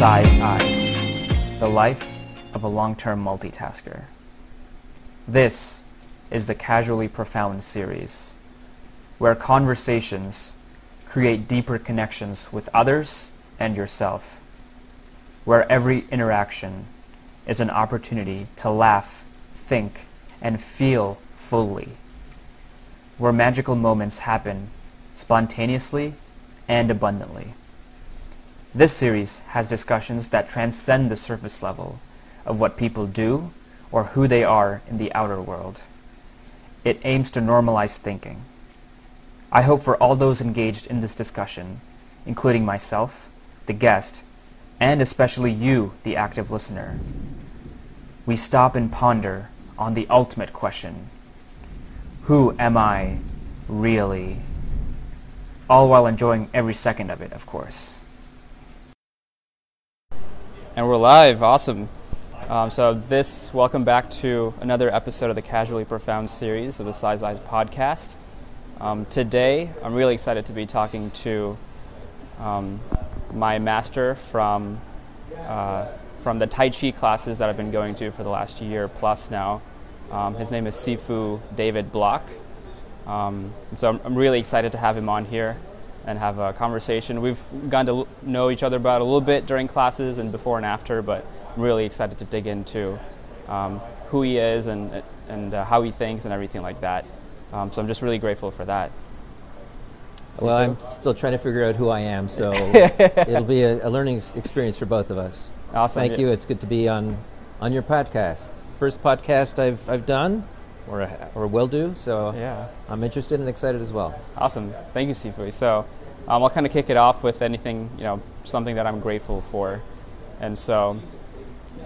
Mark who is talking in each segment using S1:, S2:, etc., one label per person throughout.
S1: Size Eyes The Life of a Long Term Multitasker. This is the Casually Profound series, where conversations create deeper connections with others and yourself, where every interaction is an opportunity to laugh, think, and feel fully, where magical moments happen spontaneously and abundantly. This series has discussions that transcend the surface level of what people do or who they are in the outer world. It aims to normalize thinking. I hope for all those engaged in this discussion, including myself, the guest, and especially you, the active listener, we stop and ponder on the ultimate question Who am I really? All while enjoying every second of it, of course.
S2: And we're live. Awesome. Um, so, this, welcome back to another episode of the Casually Profound series of the Size Eyes podcast. Um, today, I'm really excited to be talking to um, my master from, uh, from the Tai Chi classes that I've been going to for the last year plus now. Um, his name is Sifu David Block. Um, so, I'm, I'm really excited to have him on here and have a conversation. We've gotten to know each other about a little bit during classes and before and after, but I'm really excited to dig into um, who he is and, and uh, how he thinks and everything like that. Um, so I'm just really grateful for that.
S3: Well, I'm still trying to figure out who I am, so it'll be a, a, learning experience for both of us.
S2: Awesome.
S3: Thank you. It's good to be on on your podcast. First podcast I've I've done or, or will do. So
S2: yeah.
S3: I'm interested and excited as well.
S2: Awesome. Thank you, Sifu. So um, I'll kind of kick it off with anything, you know, something that I'm grateful for. And so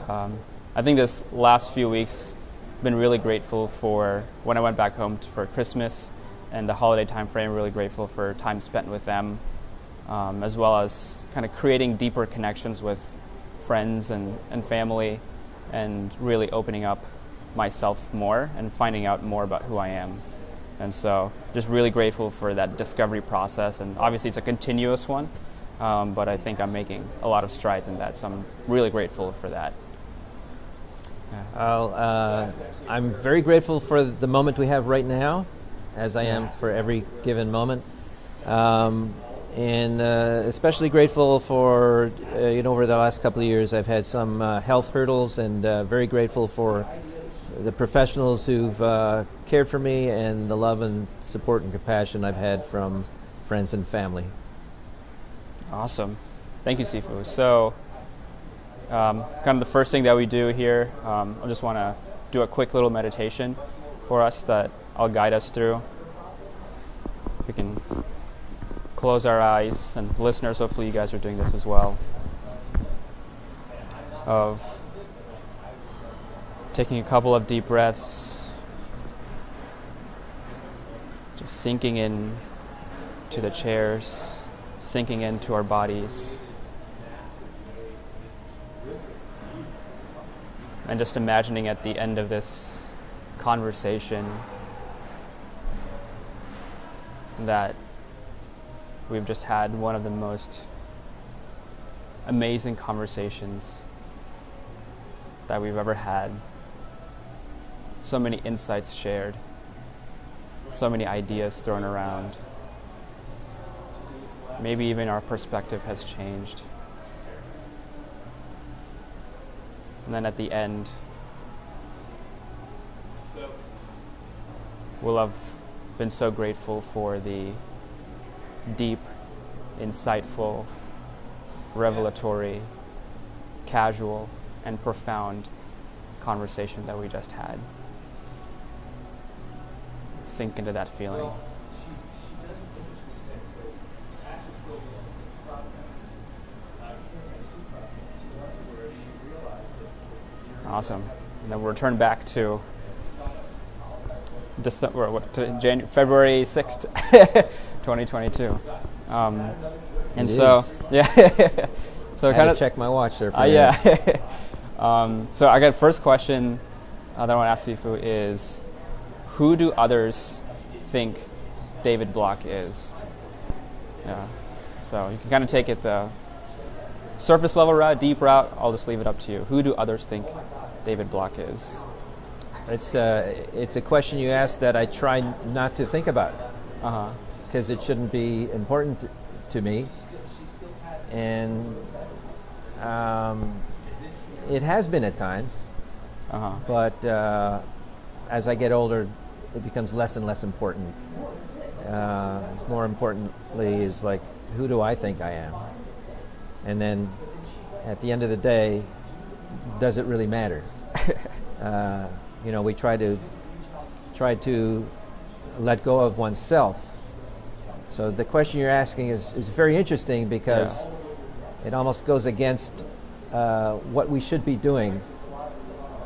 S2: um, I think this last few weeks been really grateful for when I went back home for Christmas and the holiday time frame, really grateful for time spent with them, um, as well as kind of creating deeper connections with friends and, and family and really opening up myself more and finding out more about who I am. And so, just really grateful for that discovery process. And obviously, it's a continuous one, um, but I think I'm making a lot of strides in that. So, I'm really grateful for that.
S3: Uh, I'm very grateful for the moment we have right now, as I am for every given moment. Um, and uh, especially grateful for, uh, you know, over the last couple of years, I've had some uh, health hurdles, and uh, very grateful for the professionals who've uh, cared for me and the love and support and compassion I've had from friends and family.
S2: Awesome. Thank you, Sifu. So, um, kind of the first thing that we do here, um, I just want to do a quick little meditation for us that I'll guide us through. We can close our eyes, and listeners, hopefully, you guys are doing this as well. Of Taking a couple of deep breaths. Just sinking in to the chairs, sinking into our bodies. And just imagining at the end of this conversation that we've just had one of the most amazing conversations that we've ever had so many insights shared, so many ideas thrown around. Maybe even our perspective has changed. And then at the end, we'll have been so grateful for the deep, insightful, revelatory, casual, and profound conversation that we just had sink into that feeling. Awesome. And then we'll return back to December, what, to January, February 6th, 2022. Um, and
S3: it
S2: so,
S3: is.
S2: yeah. so
S3: I
S2: kind of
S3: check my watch there for
S2: uh,
S3: a
S2: yeah. um, so I got first question uh, that I want to ask Sifu is who do others think David Block is? Yeah. So you can kind of take it the surface level route, deep route, I'll just leave it up to you. Who do others think David Block is?
S3: It's uh, it's a question you ask that I try not to think about because it shouldn't be important to, me, and um, it has been at times.
S2: Uh huh.
S3: but uh, as I get older, it becomes less and less important. Uh, more importantly, is like, who do I think I am? And then, at the end of the day, does it really matter? uh, you know, we try to try to let go of oneself. So the question you're asking is, is very interesting because
S2: Yeah.
S3: it almost goes against uh, what we should be doing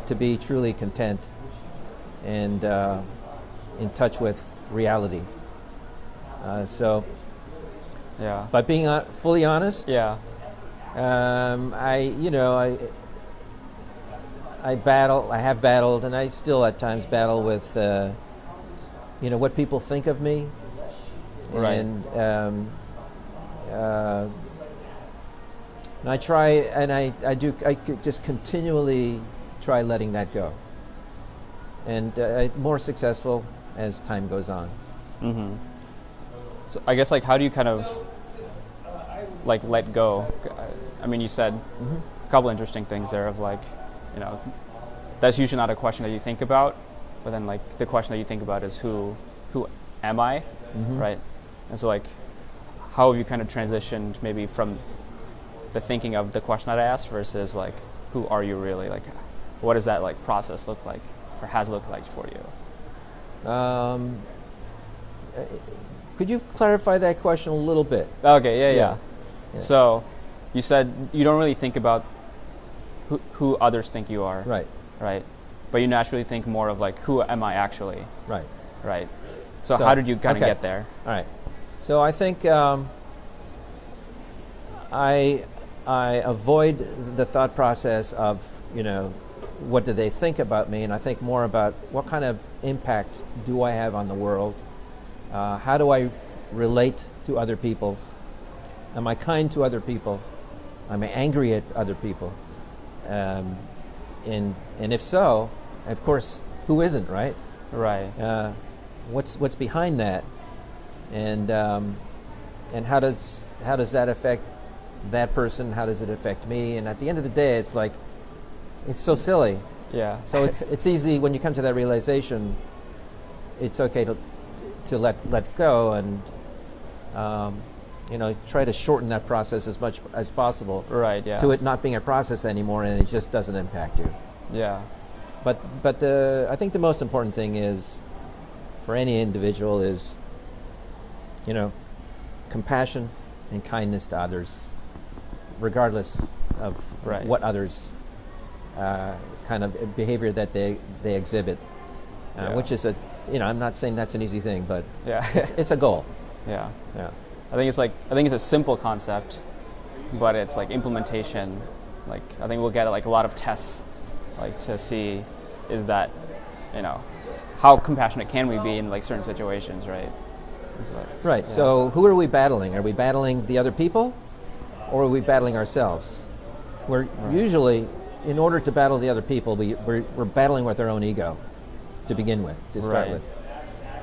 S3: to be truly content and uh, in touch with reality. Uh, so,
S2: Yeah.
S3: by being uh, fully honest,
S2: Yeah.
S3: um, I, you know, I, I battle, I have battled, and I still at times battle with, uh, you know, what people think of me,
S2: Right.
S3: and um, uh, and I try, and I, I do, I just continually try letting that go, and uh, more successful as time goes on.
S2: Mm-hmm. So I guess like how do you kind of like let go? I mean, you said a couple interesting things there of like, you know, that's usually not a question that you think about, but then like the question that you think about is who who am I, right? And so like, how have you kind of transitioned maybe from the thinking of the question that I asked versus like who are you really? Like, what does that like process look like or has looked like for you?
S3: Um, could you clarify that question a little bit?
S2: Okay, yeah, yeah.
S3: Yeah. Yeah.
S2: So, you said you don't really think about who, who others think you are,
S3: Right,
S2: right? But you naturally think more of like, who am I actually,
S3: right.
S2: right? So,
S3: So,
S2: how did you kind of
S3: okay.
S2: get there?
S3: All right. So I think um, I I avoid the thought process of you know what do they think about me, and I think more about what kind of impact do I have on the world. Uh, how do I relate to other people? Am I kind to other people? Am I angry at other people? Um, and and if so, of course, who isn't, right?
S2: Right.
S3: uh, what's what's behind that, and um, and how does how does that affect that person? How does it affect me? And at the end of the day, it's like it's so silly.
S2: Yeah.
S3: So it's it's easy when you come to that realization. It's okay to to let let go and um, you know try to shorten that process as much as possible
S2: right. Yeah.
S3: to it not being a process anymore, and it just doesn't impact you.
S2: Yeah.
S3: But but the I think the most important thing is for any individual is you know compassion and kindness to others, regardless of
S2: Right.
S3: what others uh, kind of behavior that they they exhibit, uh,
S2: Yeah.
S3: which is a you know I'm not saying that's an easy thing, but
S2: Yeah.
S3: it's, it's a goal.
S2: yeah.
S3: Yeah.
S2: I think it's like I think it's a simple concept, but it's like implementation. Like I think we'll get like a lot of tests, like to see is that, you know, how compassionate can we be in like certain situations, right? Like,
S3: Right.
S2: yeah.
S3: So who are we battling? Are we battling the other people, or are we battling ourselves? We're usually, in order to battle the other people, we, we're, we're battling with our own ego, to begin with, to start
S2: Right.
S3: with.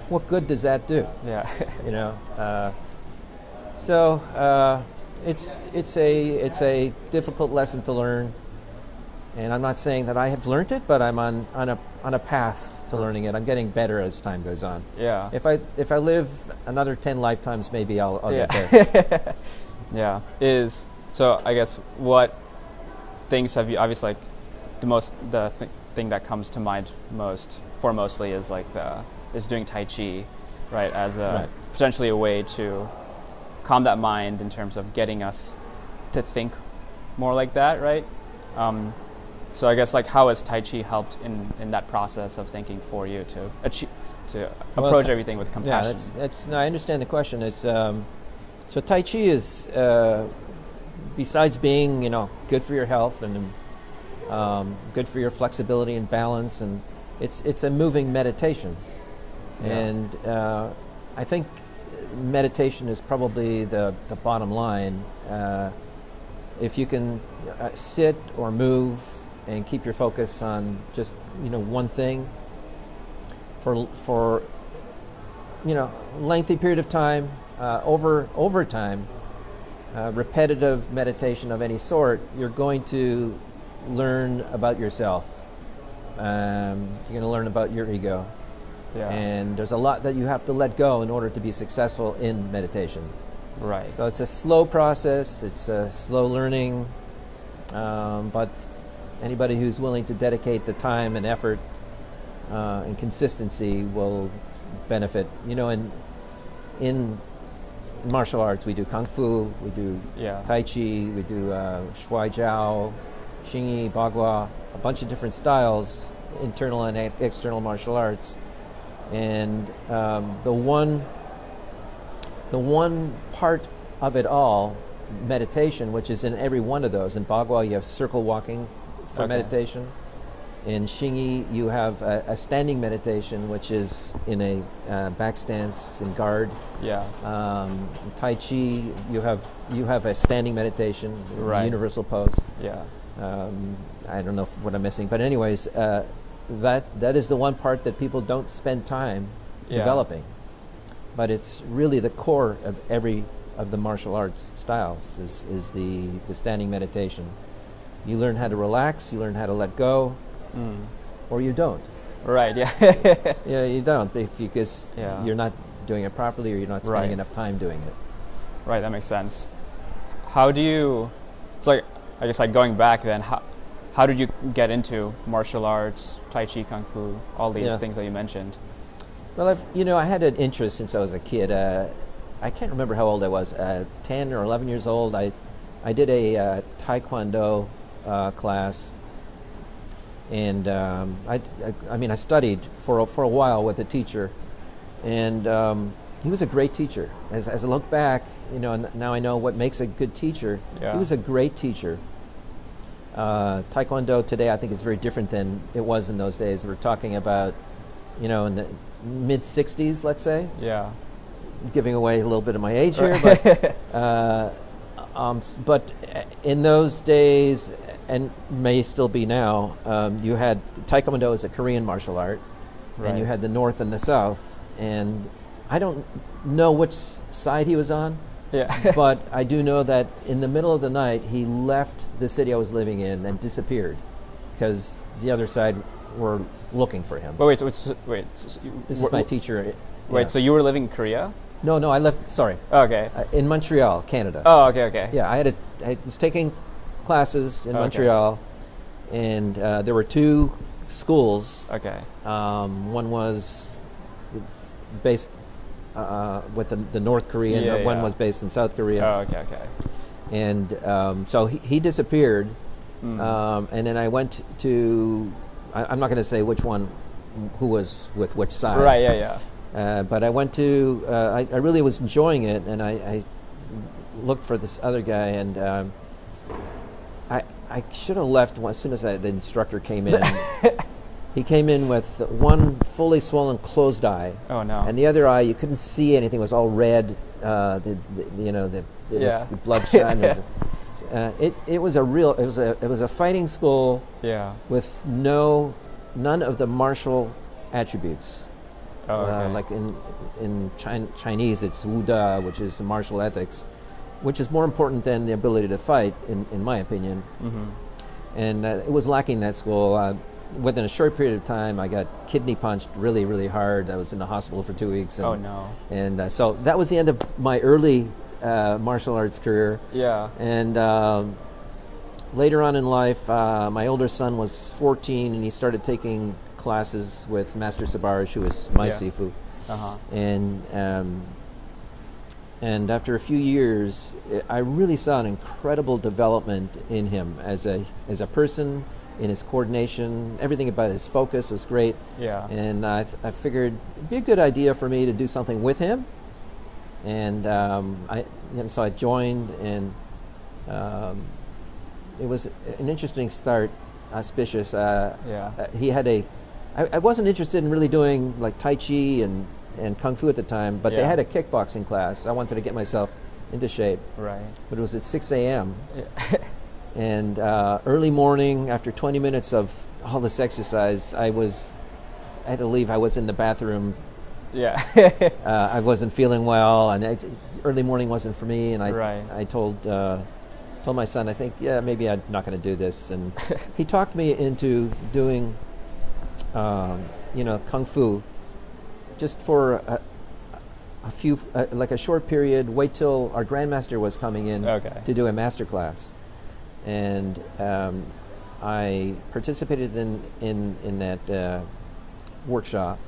S3: What good does that do?
S2: yeah,
S3: You know. Uh, so uh, it's it's a it's a difficult lesson to learn, and I'm not saying that I have learned it, but I'm on on a on a path to learning it. I'm getting better as time goes on.
S2: yeah,
S3: If I if I live another ten lifetimes, maybe I'll, I'll
S2: Yeah.
S3: get there.
S2: yeah. Is so I guess what things have you obviously like the most the th- thing that comes to mind most foremostly is like the is doing tai chi, right? As a
S3: Right.
S2: potentially a way to calm that mind in terms of getting us to think more like that, right? Um, so I guess like how has Tai Chi helped in, in that process of thinking for you to achieve to
S3: Well,
S2: approach everything with compassion?
S3: yeah, that's that's. No, I understand the question. It's um, so Tai Chi is uh, besides being you know good for your health and um, good for your flexibility and balance, and it's it's a moving meditation,
S2: Yeah.
S3: and uh, I think meditation is probably the the bottom line. Uh, if you can uh, sit or move and keep your focus on just you know one thing for for you know lengthy period of time uh, over over time uh, repetitive meditation of any sort you're going to learn about yourself um, you're going to learn about your ego
S2: Yeah.
S3: and there's a lot that you have to let go in order to be successful in meditation
S2: right.
S3: so it's a slow process, it's a slow learning, um, but anybody who's willing to dedicate the time and effort uh, and consistency will benefit. You know, in, in martial arts, we do kung fu, we do
S2: Yeah.
S3: tai chi, we do uh, shuai jiao, xingyi, bagua, a bunch of different styles, internal and external martial arts. And um, the one the one part of it all, meditation, which is in every one of those. In Bagua, you have circle walking for
S2: Okay.
S3: meditation. In Xingyi, you have a, a standing meditation, which is in a uh, back stance in guard.
S2: Yeah.
S3: Um, tai Chi, you have you have a standing meditation,
S2: Right.
S3: universal pose.
S2: Yeah.
S3: Um, I don't know if, what I'm missing, but anyways, uh, that that is the one part that people don't spend time
S2: Yeah.
S3: developing. But it's really the core of every of the martial arts styles is, is the, the standing meditation. You learn how to relax, you learn how to let go,
S2: Mm.
S3: or you don't.
S2: Right. Yeah.
S3: Yeah, you don't if you because
S2: Yeah.
S3: you're not doing it properly or you're not spending
S2: Right.
S3: enough time doing it.
S2: Right, that makes sense. How do you? It's like I guess like going back then. How how did you get into martial arts, tai chi, kung fu, all these
S3: Yeah.
S2: things that you mentioned?
S3: Well, I've, you know, I had an interest since I was a kid. Uh, I can't remember how old I was, uh, 10 or 11 years old. I, I did a uh, Taekwondo uh, class. And um, I, I, I mean, I studied for a, for a while with a teacher. And um, he was a great teacher. As, as I look back, you know, and now I know what makes a good teacher.
S2: Yeah.
S3: He was a great teacher. Uh, Taekwondo today, I think, is very different than it was in those days. We're talking about, you know, in the mid 60s, let's say,
S2: Yeah.
S3: giving away a little bit of my age here, but, uh, um, but uh, in those days, and may still be now, um, you had Taekwondo is a Korean martial art, and you had the North and the South, and I don't know which side he was on,
S2: Yeah.
S3: but I do know that in the middle of the night, he left the city I was living in and disappeared because the other side were looking for him.
S2: but wait, it's, wait. So, you-
S3: This
S2: wh-
S3: is my
S2: wh-
S3: teacher.
S2: Wait,
S3: yeah.
S2: so you were living in Korea?
S3: no, no, I left. Sorry,
S2: Okay.
S3: uh, in Montreal, Canada.
S2: Oh, okay, okay.
S3: Yeah, I had a, I was taking classes in
S2: Okay.
S3: Montreal, and uh, there were two schools.
S2: Okay.
S3: Um, one was based uh, with the, the North Korean.
S2: Yeah,
S3: one
S2: yeah.
S3: was based in South Korea.
S2: Oh, okay, okay.
S3: and um, so he, he disappeared.
S2: Mm.
S3: Um, and then I went to. I, I'm not going to say which one, who was with which side.
S2: right. Yeah. Yeah.
S3: Uh, but I went to. Uh, I, I really was enjoying it, and I, I looked for this other guy, and um, I I should have left as soon as I, the instructor came in. he came in with one fully swollen closed eye,
S2: Oh no.
S3: and the other eye you couldn't see anything; it was all red. Uh, the, the you know the it
S2: Yeah.
S3: was bloodshot. and it, was, uh, it it was a real it was a it was a fighting school
S2: yeah.
S3: with no none of the martial attributes.
S2: Oh, okay.
S3: Uh, like in in Chin- Chinese, it's Wude, which is the martial ethics, which is more important than the ability to fight, in, in my opinion.
S2: hmm
S3: And uh, it was lacking that school. Uh, within a short period of time, I got kidney punched really, really hard. I was in the hospital for two weeks. And,
S2: Oh no.
S3: And uh, so that was the end of my early uh, martial arts career.
S2: Yeah.
S3: And um, later on in life, uh, my older son was 14 and he started taking classes with Master Sabaraj, who was my
S2: Yeah.
S3: Sifu.
S2: Uh huh.
S3: And, um, and after a few years, I really saw an incredible development in him as a, as a person, in his coordination. Everything about his focus was great.
S2: Yeah.
S3: And I, th- I figured it'd be a good idea for me to do something with him. And um, I, and so I joined, and um, it was an interesting start, auspicious. Uh,
S2: Yeah.
S3: uh, he had a, I, I wasn't interested in really doing like Tai Chi and, and Kung Fu at the time, but they had a kickboxing class. I wanted to get myself into shape.
S2: Right.
S3: But it was at 6 a.m.
S2: Yeah.
S3: and uh, early morning, after 20 minutes of all this exercise, I was, I had to leave. I was in the bathroom.
S2: yeah.
S3: Uh, I wasn't feeling well, and it, early morning wasn't for me. And I,
S2: Right.
S3: I told, uh, told my son, I think, yeah, maybe I'm not going to do this. And he talked me into doing, um, you know, kung fu, just for a, a few, uh, like a short period. Wait till our grandmaster was coming in
S2: Okay.
S3: to do a master class, and um, I participated in in in that uh, workshop,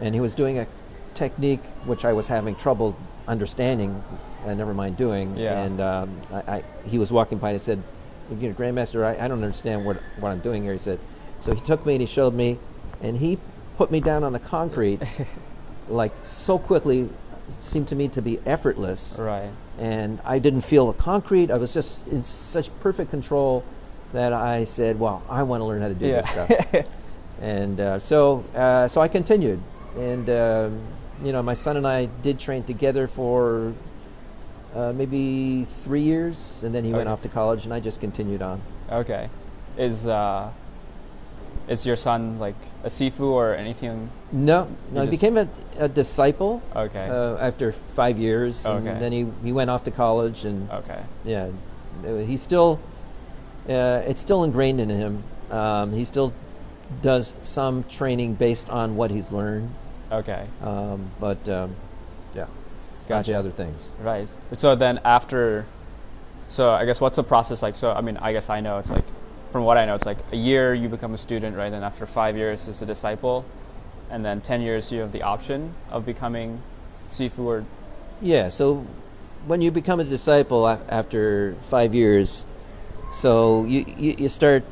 S3: and he was doing a technique which I was having trouble understanding, uh, never mind doing.
S2: Yeah.
S3: And um, I, I, he was walking by and said, "You know, Grandmaster, I, I don't understand what what I'm doing here." He said, so he took me and he showed me, and he put me down on the concrete, like so quickly, it seemed to me to be effortless
S2: right.
S3: and I didn't feel the concrete. I was just in such perfect control that I said, "Well, I want to learn how to do this
S2: Yeah.
S3: stuff." and uh, so, uh, so I continued, and um you know, my son and I did train together for uh, maybe three years, and then he went off to college, and I just continued on.
S2: Okay. Is uh, is your son like a Sifu or anything?
S3: No, no, he became a, a disciple
S2: Okay.
S3: uh, after five years,
S2: Okay.
S3: and then he, he went off to college, and
S2: okay.
S3: yeah, uh, he's still, uh, it's still ingrained in him. Um, he still does some training based on what he's learned,
S2: Okay.
S3: um, but um, yeah,
S2: Gotcha.
S3: gotcha. other things.
S2: Right. So then after, so I guess what's the process like? So I mean, I guess I know it's like, from what I know, it's like a year you become a student, right? Then after five years is a disciple, and then ten years you have the option of becoming Sifu or
S3: Yeah, so when you become a disciple after five years, so you, you, you start,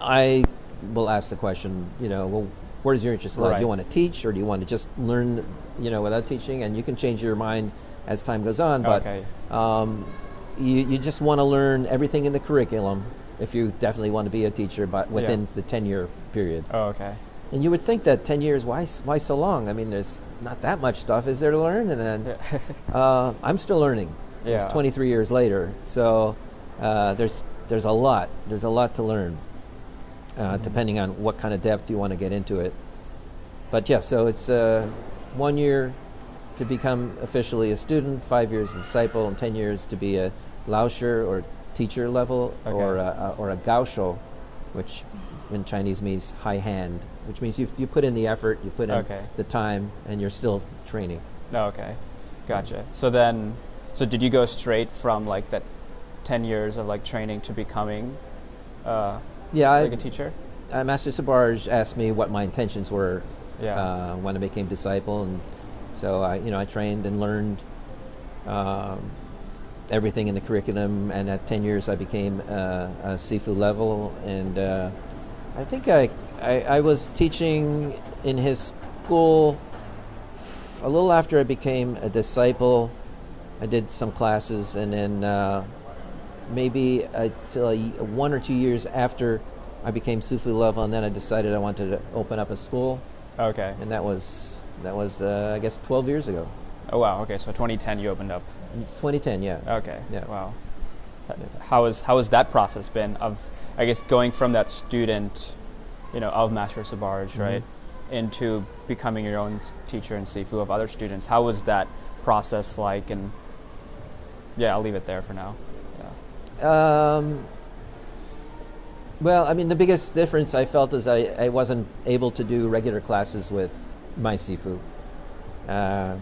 S3: I will ask the question, you know, well, where does your interest lie? Do you want to teach or do you want to just learn, you know, without teaching? And you can change your mind as time goes on, but
S2: okay.
S3: um, you, you just want to learn everything in the curriculum if you definitely want to be a teacher, but within the 10 year period.
S2: Oh, okay.
S3: And you would think that 10 years, why, why so long? I mean, there's not that much stuff, is there to learn? And then
S2: Yeah.
S3: uh, I'm still learning.
S2: Yeah.
S3: It's 23 years later, so uh, there's there's a lot there's a lot to learn, uh,
S2: Mm-hmm.
S3: depending on what kind of depth you want to get into it. But yeah, so it's uh, one year to become officially a student, five years a disciple, and 10 years to be a laoshi or teacher level, or
S2: Okay.
S3: a, a, or a gaoshou, which in Chinese means high hand, which means you you put in the effort, you put in
S2: Okay.
S3: the time, and you're still training.
S2: Oh, okay. Gotcha. So then, so did you go straight from like that ten years of like training to becoming uh,
S3: Yeah,
S2: like a teacher?
S3: uh, Master Sabarge asked me what my intentions were
S2: Yeah.
S3: uh, when I became disciple, and so I, you know, I trained and learned um, everything in the curriculum. And at ten years, I became uh, a Sifu level, and uh, I think I, I I was teaching in his school a little after I became a disciple. I did some classes, and then uh, maybe until a, one or two years after I became Sifu level, and then I decided I wanted to open up a school,
S2: Okay.
S3: and that was that was uh, I guess 12 years ago,
S2: Oh wow. Okay. So 2010 you opened up.
S3: 2010. Yeah.
S2: Okay.
S3: Yeah.
S2: Wow. How has how has that process been of I guess going from that student, you know, of Master Sabarge,
S3: Mm-hmm.
S2: right, into becoming your own teacher and Sifu of other students. How was that process like? And yeah, I'll leave it there for now. Yeah.
S3: Um, well, I mean, the biggest difference I felt is I, I wasn't able to do regular classes with my Sifu. Um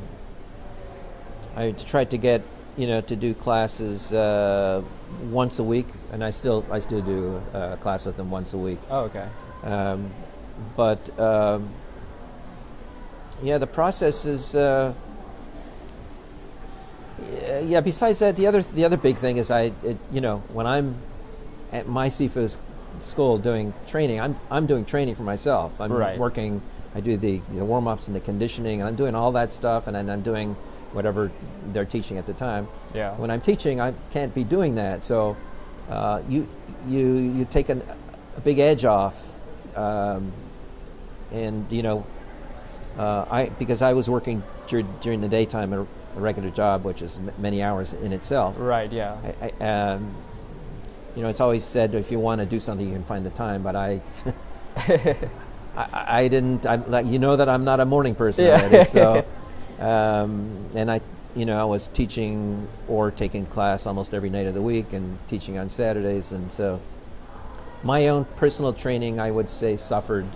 S3: I tried to get, you know, to do classes uh, once a week, and I still I still do uh, a class with them once a week.
S2: Oh, okay.
S3: Um, but um, yeah, the process is. Uh, yeah. Besides that, the other the other big thing is I, it, you know, when I'm at my Sifu s- school doing training, I'm I'm doing training for myself. I'm
S2: Right.
S3: working. I do the you know, warm ups and the conditioning, and I'm doing all that stuff, and then I'm doing whatever they're teaching at the time.
S2: Yeah.
S3: When I'm teaching, I can't be doing that. So uh, you you you take an, a big edge off, um, and you know, uh, I because I was working dur- during the daytime at a, regular job, which is m- many hours in itself.
S2: Right. Yeah.
S3: I, I, um, you know, it's always said if you want to do something, you can find the time. But I, I, I didn't. I'm like you know that I'm not a morning person.
S2: Yeah.
S3: already, so, um, and I, you know, I was teaching or taking class almost every night of the week, and teaching on Saturdays, and so my own personal training, I would say, suffered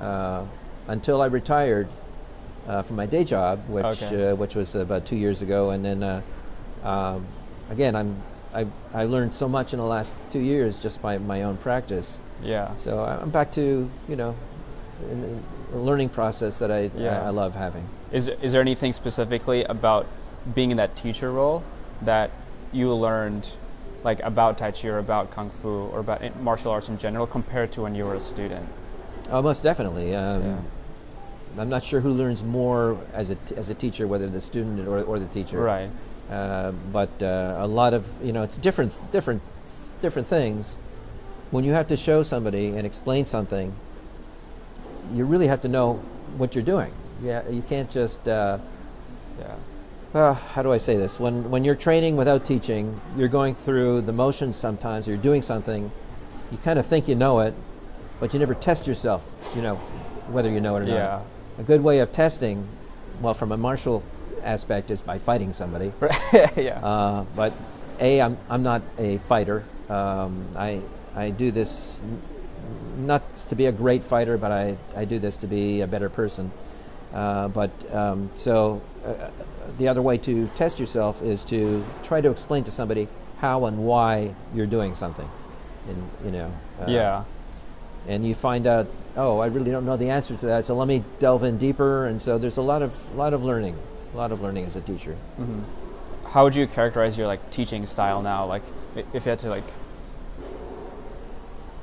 S3: uh, until I retired uh, from my day job, which
S2: Okay.
S3: uh, which was about two years ago, and then uh, um, again, I'm I I learned so much in the last two years just by my own practice.
S2: Yeah.
S3: So I- I'm back to you know in learning process that I
S2: Yeah.
S3: I, I love having.
S2: Is is there anything specifically about being in that teacher role that you learned, like about Tai Chi or about Kung Fu or about martial arts in general, compared to when you were a student?
S3: Oh, most definitely. Um,
S2: Yeah.
S3: I'm not sure who learns more as a t- as a teacher, whether the student or, or the teacher.
S2: Right.
S3: Uh, but uh, a lot of you know it's different different different things when you have to show somebody and explain something you really have to know what you're doing yeah you can't just uh,
S2: Yeah.
S3: uh, how do I say this when when you're training without teaching you're going through the motions sometimes you're doing something you kind of think you know it but you never test yourself you know whether you know it or
S2: Yeah.
S3: not a good way of testing well from a martial aspect is by fighting somebody
S2: yeah.
S3: uh, but a, I'm I'm not a fighter. Um, I I do this not to be a great fighter, but I, I do this to be a better person. Uh, but um, so uh, the other way to test yourself is to try to explain to somebody how and why you're doing something, and you know. uh,
S2: yeah.
S3: And you find out, oh, I really don't know the answer to that, so let me delve in deeper. And so there's a lot of lot of learning, a lot of learning as a teacher.
S2: How would you characterize your like teaching style now? Like, if you had to like,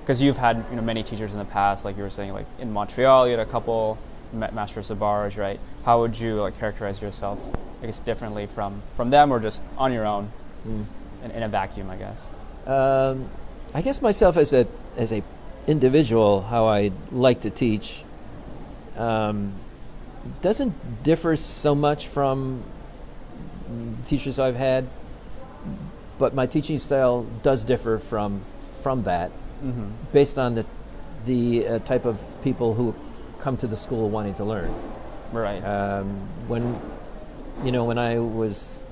S2: because you've had you know many teachers in the past, like you were saying, like in Montreal, you had a couple ma- Master Sabarge, right? How would you like characterize yourself? I guess differently from from them, or just on your own, in, in a vacuum, I guess.
S3: Um, I guess myself as a as a individual, how I like to teach, um, doesn't differ so much from mm, teachers I've had, but my teaching style does differ from from that,
S2: Mm-hmm.
S3: based on the the uh, type of people who come to the school wanting to learn.
S2: Right.
S3: Um, when you know when I was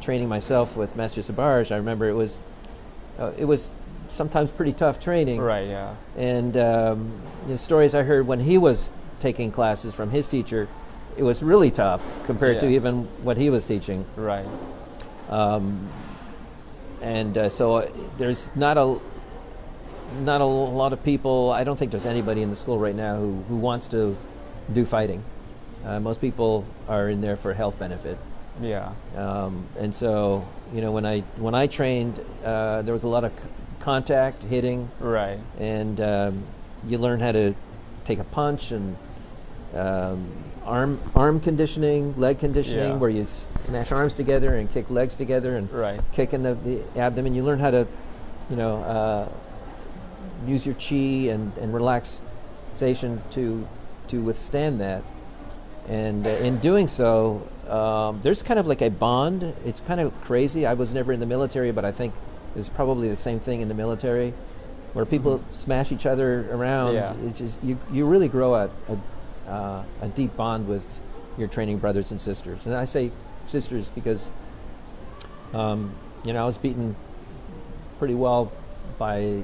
S3: training myself with Master Sabarge, I remember it was uh, it was sometimes pretty tough training.
S2: right. Yeah.
S3: And um, the stories I heard when he was taking classes from his teacher, it was really tough compared to even what he was teaching.
S2: Right.
S3: Um, and uh, so uh, there's not a not a lot of people. I don't think there's anybody in the school right now who, who wants to do fighting. Uh, most people are in there for health benefit.
S2: Yeah.
S3: Um, and so, you know, when I when I trained, uh, there was a lot of c- contact, hitting,
S2: Right.
S3: and um, you learn how to take a punch and um, arm arm conditioning, leg conditioning,
S2: Yeah.
S3: where you s- smash arms together and kick legs together and
S2: Right.
S3: kick in the, the abdomen. You learn how to, you know, uh, use your chi and, and relaxation to to withstand that. And uh, in doing so, um, there's kind of like a bond. It's kind of crazy. I was never in the military, but I think there's probably the same thing in the military, where people smash each other around.
S2: Yeah.
S3: It's just you, you really grow a a, uh, a deep bond with your training brothers and sisters. And I say sisters because, um, you know, I was beaten pretty well by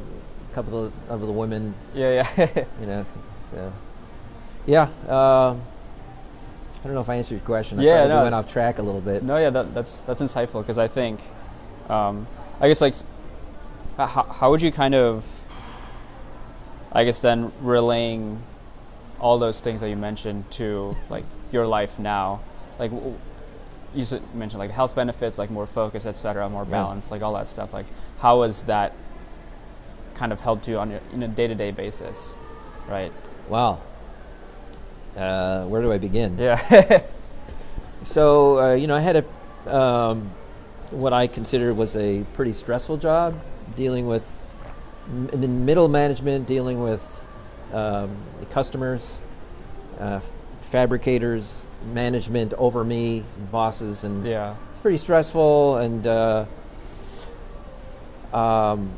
S3: couple of, of the women
S2: Yeah. Yeah.
S3: you know. So, yeah. Uh, I don't know if I answered your question. I
S2: Yeah,
S3: probably
S2: no.
S3: went off track a little bit.
S2: No, yeah, that, that's that's insightful because I think, um, I guess like, how, how would you kind of, I guess then relaying all those things that you mentioned to like your life now, like w- you mentioned like health benefits, like more focus, etc., more
S3: Yeah.
S2: balance, like all that stuff. Like, how has that kind of helped you on your, in a day to day basis, right?
S3: Wow. Uh, where do I begin?
S2: Yeah.
S3: So, uh, you know, I had a um, what I considered was a pretty stressful job, dealing with m- in middle management, dealing with um, the customers, uh, fabricators, management over me, bosses, and
S2: Yeah.
S3: it's pretty stressful. And uh, um,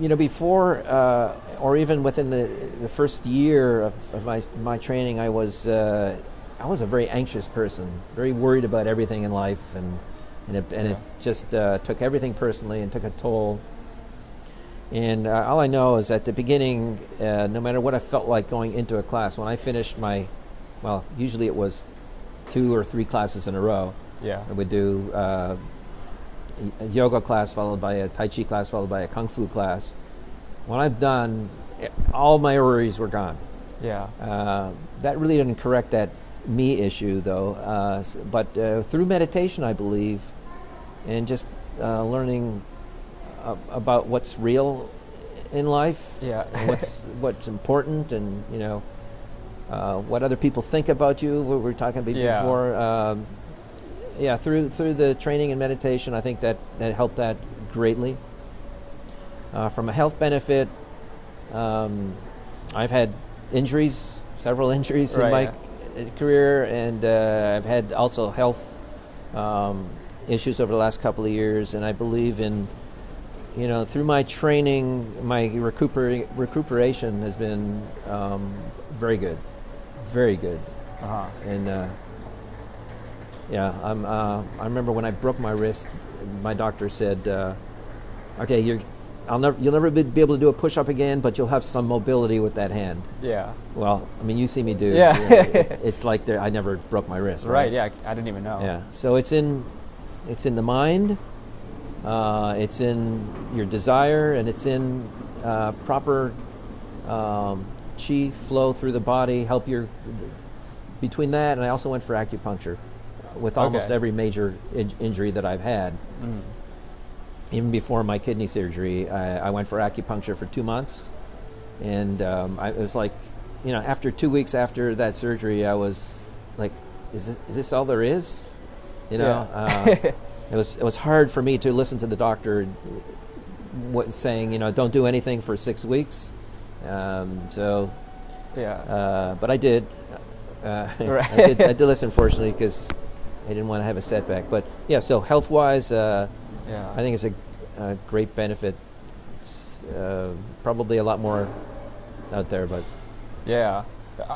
S3: you know, before uh, or even within the, the first year of, of my my training, I was uh, I was a very anxious person, very worried about everything in life, and and it, and it just uh, took everything personally and took a toll. And uh, all I know is at the beginning, uh, no matter what I felt like going into a class, when I finished my, well, usually it was two or three classes in a row.
S2: Yeah.
S3: I would do uh, a yoga class followed by a Tai Chi class followed by a Kung Fu class. When I've done, eh, all my worries were gone.
S2: Yeah.
S3: Uh, that really didn't correct that me issue, though. Uh, but uh, through meditation, I believe, and just uh, learning uh, about what's real in life,
S2: Yeah.
S3: what's what's important, and you know uh, what other people think about you. We were talking about
S2: Yeah.
S3: before. Um, yeah, through through the training and meditation, I think that that helped that greatly. Uh, from a health benefit, um, I've had injuries, several injuries in my
S2: yeah.
S3: career, and uh, I've had also health um, issues over the last couple of years. And I believe in, you know, through my training, my recupera- recuperation has been um, very good, very good.
S2: Uh-huh.
S3: And uh, yeah, I'm, uh, I remember when I broke my wrist, my doctor said, uh, "Okay, you're, I'll never, you'll never be be able to do a push-up again, but you'll have some mobility with that hand."
S2: Yeah.
S3: Well, I mean, you see me do.
S2: Yeah.
S3: you know, it's like there, I never broke my wrist.
S2: Right. Yeah. I didn't even know.
S3: Yeah. So it's in, it's in the mind. Uh, it's in your desire, and it's in uh, proper um, chi flow through the body. Help your between that, and I also went for acupuncture with almost
S2: Okay.
S3: every major in- injury that I've had.
S2: Mm.
S3: Even before my kidney surgery, I, I went for acupuncture for two months, and um, I, it was like, you know, after two weeks after that surgery, I was like, "Is this is this all there is?" You know,
S2: Yeah.
S3: uh, it was it was hard for me to listen to the doctor what, saying, you know, don't do anything for six weeks. Um, so,
S2: Yeah.
S3: uh, but I did. Uh,
S2: Right.
S3: I did. I did listen, fortunately, because I didn't want to have a setback. But yeah, so health wise, uh,
S2: yeah.
S3: I think it's a, a great benefit. It's, uh, probably a lot more out there, but
S2: Yeah,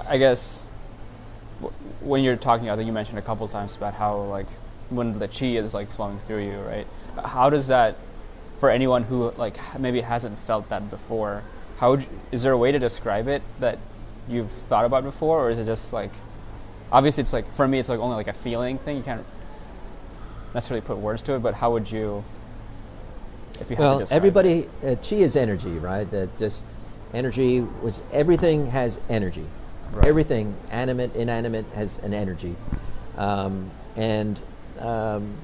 S2: I guess w- when you're talking, I think you mentioned a couple times about how like when the chi is like flowing through you, right? How does that, for anyone who like maybe hasn't felt that before, how would you, is there a way to describe it that you've thought about before, or is it just like, obviously it's like for me it's like only like a feeling thing. You can't necessarily put words to it, but how would you, if you
S3: well, everybody, uh, chi is energy, right? Uh, just energy, which everything has energy.
S2: Right.
S3: Everything, animate, inanimate, has an energy. Um, and um,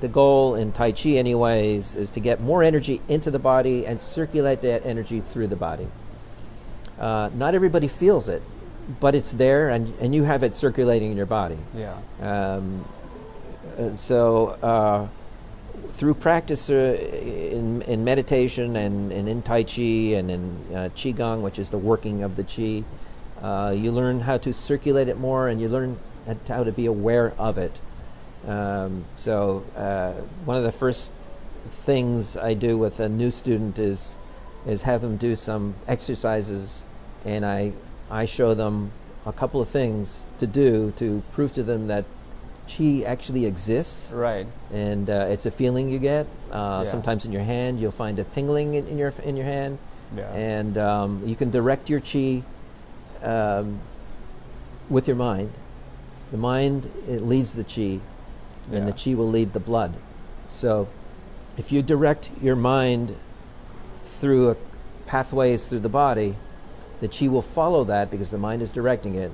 S3: the goal in Tai Chi, anyways, is to get more energy into the body and circulate that energy through the body. Uh, not everybody feels it, but it's there, and, and you have it circulating in your body.
S2: Yeah.
S3: Um, so uh, through practice uh, in, in meditation and, and in Tai Chi and in uh, Qigong, which is the working of the Qi, uh, you learn how to circulate it more and you learn how to be aware of it. Um, so uh, one of the first things I do with a new student is is have them do some exercises, and I I show them a couple of things to do to prove to them that chi actually exists,
S2: Right.
S3: and uh, it's a feeling you get. Uh,
S2: Yeah.
S3: Sometimes in your hand, you'll find a tingling in, in your in your hand,
S2: Yeah.
S3: and um, you can direct your chi um, with your mind. The mind it leads the chi, and the
S2: Yeah.
S3: chi will lead the blood. So, if you direct your mind through a pathways through the body, the chi will follow that because the mind is directing it,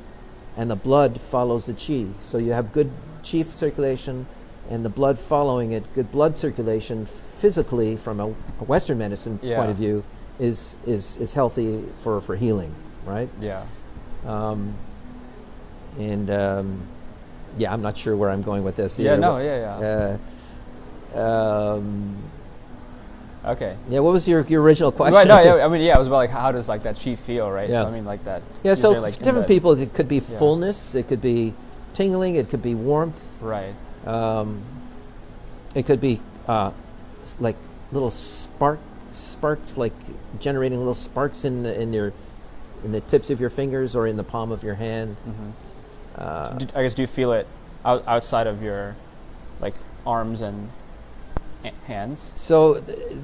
S3: and the blood follows the chi. So you have good chi circulation, and the blood following it. Good blood circulation physically, from a, a Western medicine
S2: Yeah.
S3: point of view, is is is healthy for for healing, right?
S2: Yeah.
S3: Um, and um, yeah, I'm not sure where I'm going with this.
S2: Yeah, no,
S3: but,
S2: yeah, yeah.
S3: Uh, um,
S2: Okay.
S3: Yeah. What was your, your original question?
S2: Right, no, yeah, I mean, yeah, it was about like how does like that chi feel, right?
S3: Yeah.
S2: So I mean, like that.
S3: Yeah, so
S2: there, like,
S3: different
S2: the-
S3: people, it could be
S2: Yeah.
S3: fullness, it could be tingling, it could be warmth,
S2: Right.
S3: um, it could be uh, like little spark sparks, like generating little sparks in the, in your in the tips of your fingers or in the palm of your hand.
S2: Mm-hmm.
S3: Uh,
S2: I guess do you feel it out, outside of your like arms and hands?
S3: so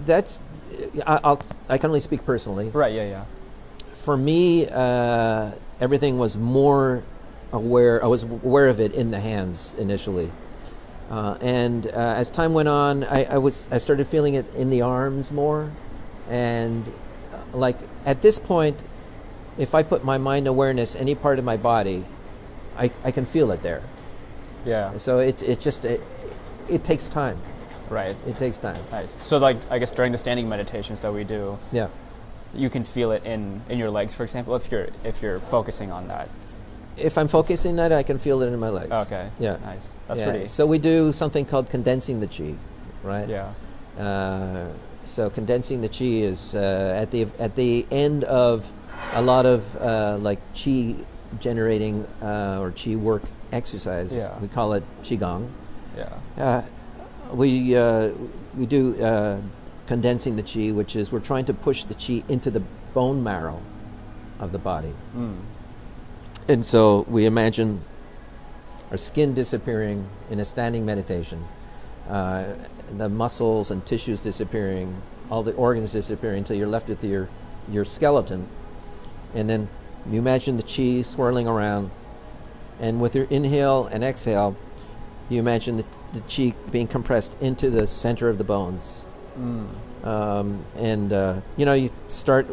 S3: that's I, I'll I can only speak personally.
S2: Right. Yeah. Yeah.
S3: For me, uh, everything was more aware. I was aware of it in the hands initially, uh, and uh, as time went on, I, I was I started feeling it in the arms more, and uh, like at this point, if I put my mind awareness any part of my body, I, I can feel it there.
S2: Yeah.
S3: So it it just it, it takes time.
S2: Right.
S3: It takes time.
S2: Nice. So like I guess during the standing meditations that we do,
S3: Yeah.
S2: you can feel it in in your legs, for example, if you're if you're focusing on that.
S3: If I'm focusing on it, I can feel it in my legs.
S2: Okay.
S3: Yeah.
S2: Nice. That's
S3: Yeah,
S2: pretty.
S3: So we do something called condensing the chi, right?
S2: yeah.
S3: Uh, so condensing the chi is uh, at the at the end of a lot of uh, like chi generating uh, or chi work exercises.
S2: Yeah.
S3: We call it qigong.
S2: Yeah.
S3: We uh, we do uh, condensing the chi, which is we're trying to push the chi into the bone marrow of the body.
S2: Mm.
S3: And so we imagine our skin disappearing in a standing meditation, uh, the muscles and tissues disappearing, all the organs disappearing until you're left with your, your skeleton. And then you imagine the chi swirling around. And with your inhale and exhale, you imagine the, the chi being compressed into the center of the bones.
S2: Mm.
S3: Um, and, uh, you know, you start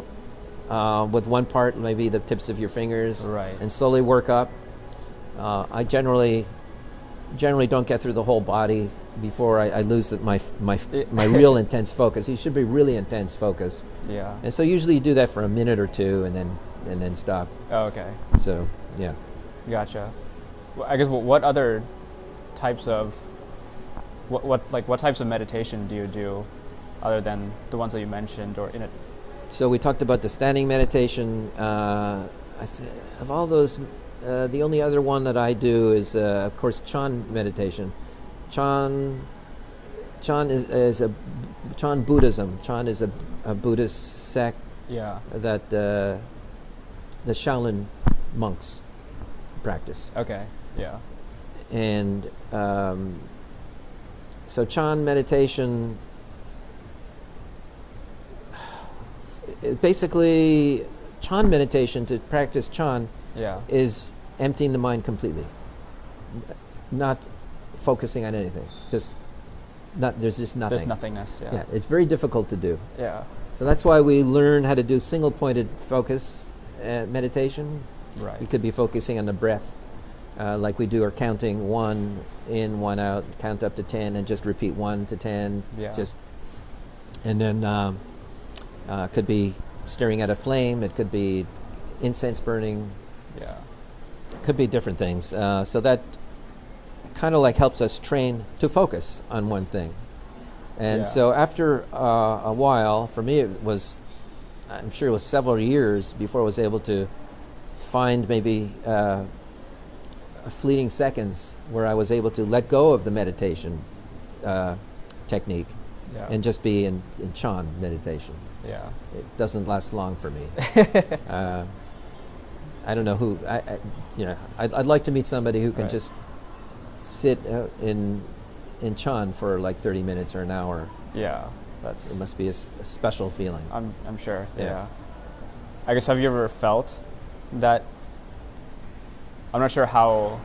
S3: uh, with one part, maybe the tips of your fingers,
S2: Right.
S3: and slowly work up. Uh, I generally generally don't get through the whole body before I, I lose my my my real intense focus. You should be really intense focus,
S2: Yeah.
S3: and so usually you do that for a minute or two, and then and then stop.
S2: Oh, okay.
S3: So yeah.
S2: Gotcha. Well, I guess what, what other types of what, what like what types of meditation do you do other than the ones that you mentioned or in it?
S3: So we talked about the standing meditation. Uh, I said, of all those, uh, the only other one that I do is, uh, of course, Chan meditation. Chan, Chan is, is a Chan Buddhism. Chan is a, a Buddhist sect
S2: Yeah.
S3: that uh, the Shaolin monks practice,
S2: Okay. Yeah.
S3: and um, so Chan meditation. Basically, Chan meditation to practice Chan
S2: Yeah.
S3: is emptying the mind completely, not focusing on anything. Just not. There's just nothing.
S2: There's nothingness. Yeah.
S3: Yeah, it's very difficult to do.
S2: Yeah.
S3: So that's why we learn how to do single-pointed focus uh, meditation.
S2: Right.
S3: We could be focusing on the breath, uh, like we do, or counting one in, one out, count up to ten, and just repeat one to ten.
S2: Yeah.
S3: Just, and then um, uh, could be staring at a flame. It could be incense burning.
S2: Yeah.
S3: Could be different things. Uh, so that kind of like helps us train to focus on one thing. And
S2: Yeah.
S3: so after uh, a while, for me, it was, I'm sure it was several years before I was able to find maybe uh, fleeting seconds where I was able to let go of the meditation uh, technique
S2: Yeah.
S3: and just be in, in Chan meditation.
S2: yeah.
S3: It doesn't last long for me. uh, I don't know who. I, I you know, I'd, I'd like to meet somebody who can
S2: Right.
S3: just sit uh, in in Chan for like 30 minutes or an hour.
S2: Yeah. that's.
S3: It must be a special feeling.
S2: I'm. I'm sure.
S3: Yeah.
S2: Yeah. I guess have you ever felt that? I'm not sure how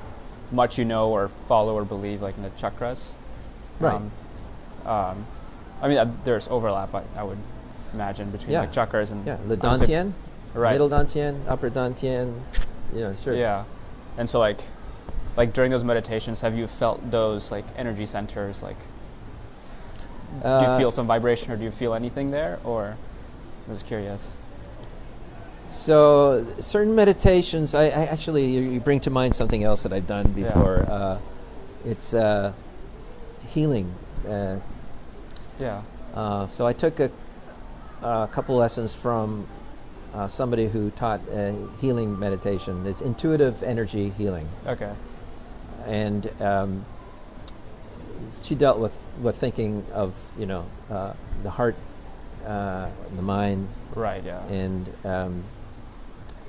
S2: much you know or follow or believe like in the chakras.
S3: Right.
S2: Um, um, I mean, uh, there's overlap. I, I would imagine between
S3: Yeah.
S2: like chakras and
S3: Yeah, the
S2: I
S3: Dantian,
S2: right?
S3: middle Dantian, upper Dantian. Yeah, sure.
S2: Yeah, and so like, like during those meditations, have you felt those like energy centers? Like, do you
S3: Uh,
S2: feel some vibration, or do you feel anything there? Or, I was curious.
S3: So certain meditations, I, I actually you, you bring to mind something else that I've done
S2: Yeah.
S3: before. Uh, it's uh, healing. Uh,
S2: Yeah.
S3: Uh, so I took a, a couple lessons from uh, somebody who taught uh, healing meditation. It's intuitive energy healing,
S2: Okay.
S3: and um, she dealt with with thinking of you know uh, the heart, uh, the mind,
S2: Right. Yeah.
S3: and um,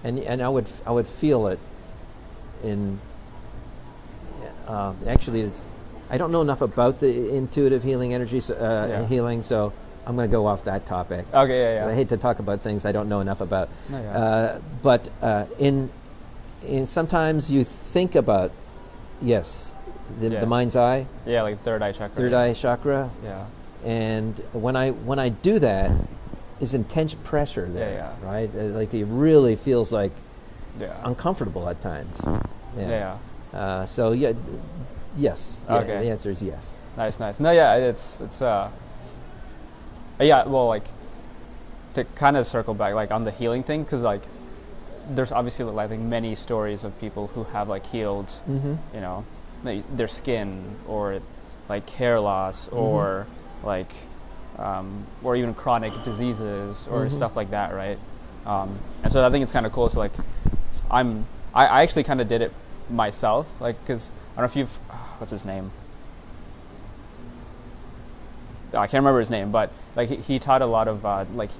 S3: and and I would I would feel it in uh, actually it's I don't know enough about the intuitive healing energy uh,
S2: Yeah.
S3: healing so I'm going to go off that topic.
S2: Okay. Yeah. Yeah.
S3: I hate to talk about things I don't know enough about.
S2: No, yeah.
S3: Uh, but uh, in in sometimes you think about yes the,
S2: Yeah.
S3: the mind's eye
S2: yeah. Like third eye chakra.
S3: third eye chakra
S2: Yeah.
S3: and when I when I do that, is intense pressure there,
S2: yeah.
S3: right? Uh, Like it really feels like
S2: Yeah.
S3: uncomfortable at times.
S2: yeah. yeah.
S3: Uh, so yeah, yes. Yeah,
S2: Okay.
S3: The answer is yes.
S2: Nice, nice. No, yeah, it's it's uh, yeah. Well, like to kind of circle back, like on the healing thing, because like there's obviously like many stories of people who have like healed,
S3: Mm-hmm.
S2: you know, their skin or like hair loss or like um, or even chronic diseases or
S3: Mhm.
S2: stuff like that, right? Um, and so I think it's kind of cool. So like, I'm I, I actually kind of did it myself, like because I don't know if you've what's his name. I can't remember his name, but like he, he taught a lot of uh, like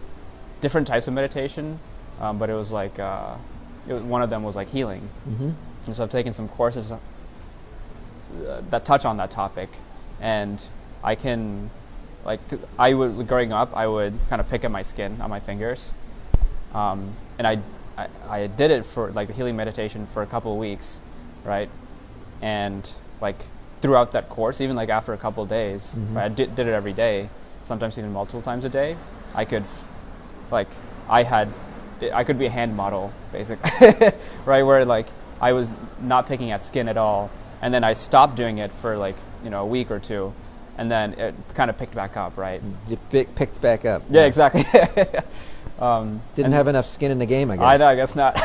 S2: different types of meditation, um, but it was like uh, it was, one of them was like healing,
S3: Mm-hmm.
S2: and so I've taken some courses uh, that touch on that topic, and I can, like, 'cause I would growing up, I would kind of pick at my skin on my fingers, um, and I, I, I did it for like the healing meditation for a couple of weeks, right, and like throughout that course, even like after a couple of days,
S3: Mhm.
S2: right, I did, did it every day, sometimes even multiple times a day. I could, f- like, I had, I could be a hand model, basically, right? Where like I was not picking at skin at all, and then I stopped doing it for like you know a week or two, and then it kind of picked back up, right?
S3: You picked back up.
S2: Yeah, exactly. um,
S3: Didn't have enough skin in the game, I guess.
S2: I know, I guess not.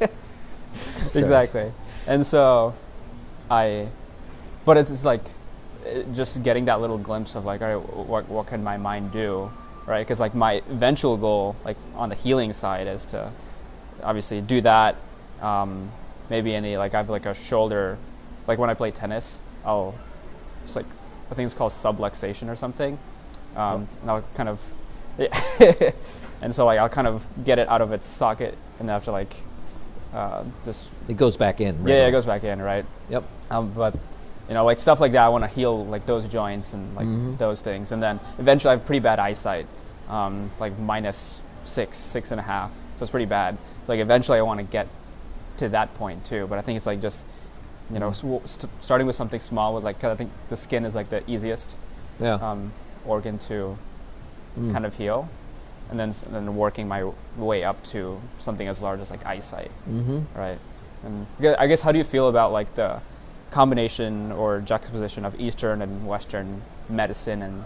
S2: Exactly. And so, I, but it's, it's like, it, just getting that little glimpse of like, all right, what what can my mind do, right? Because like my eventual goal, like on the healing side, is to obviously do that. Um, maybe any like I have like a shoulder, like when I play tennis, I'll, it's like I think it's called subluxation or something, um, and I'll kind of, and so like I'll kind of get it out of its socket and then have to like, uh, just
S3: It goes back in.
S2: yeah, yeah, it goes back in, right?
S3: Yep.
S2: Um, but you know, like stuff like that, I want to heal like those joints and like
S3: Mhm.
S2: those things, and then eventually I have pretty bad eyesight, um, like minus six, six and a half, so it's pretty bad. So, like eventually, I want to get to that point too, but I think it's like just you know, w- st- starting with something small with like 'cause I think the skin is like the easiest
S3: Yeah.
S2: um, organ to
S3: Mm.
S2: kind of heal, and then and then working my way up to something as large as like eyesight
S3: Mm-hmm.
S2: right? And I guess how do you feel about like the combination or juxtaposition of Eastern and Western medicine and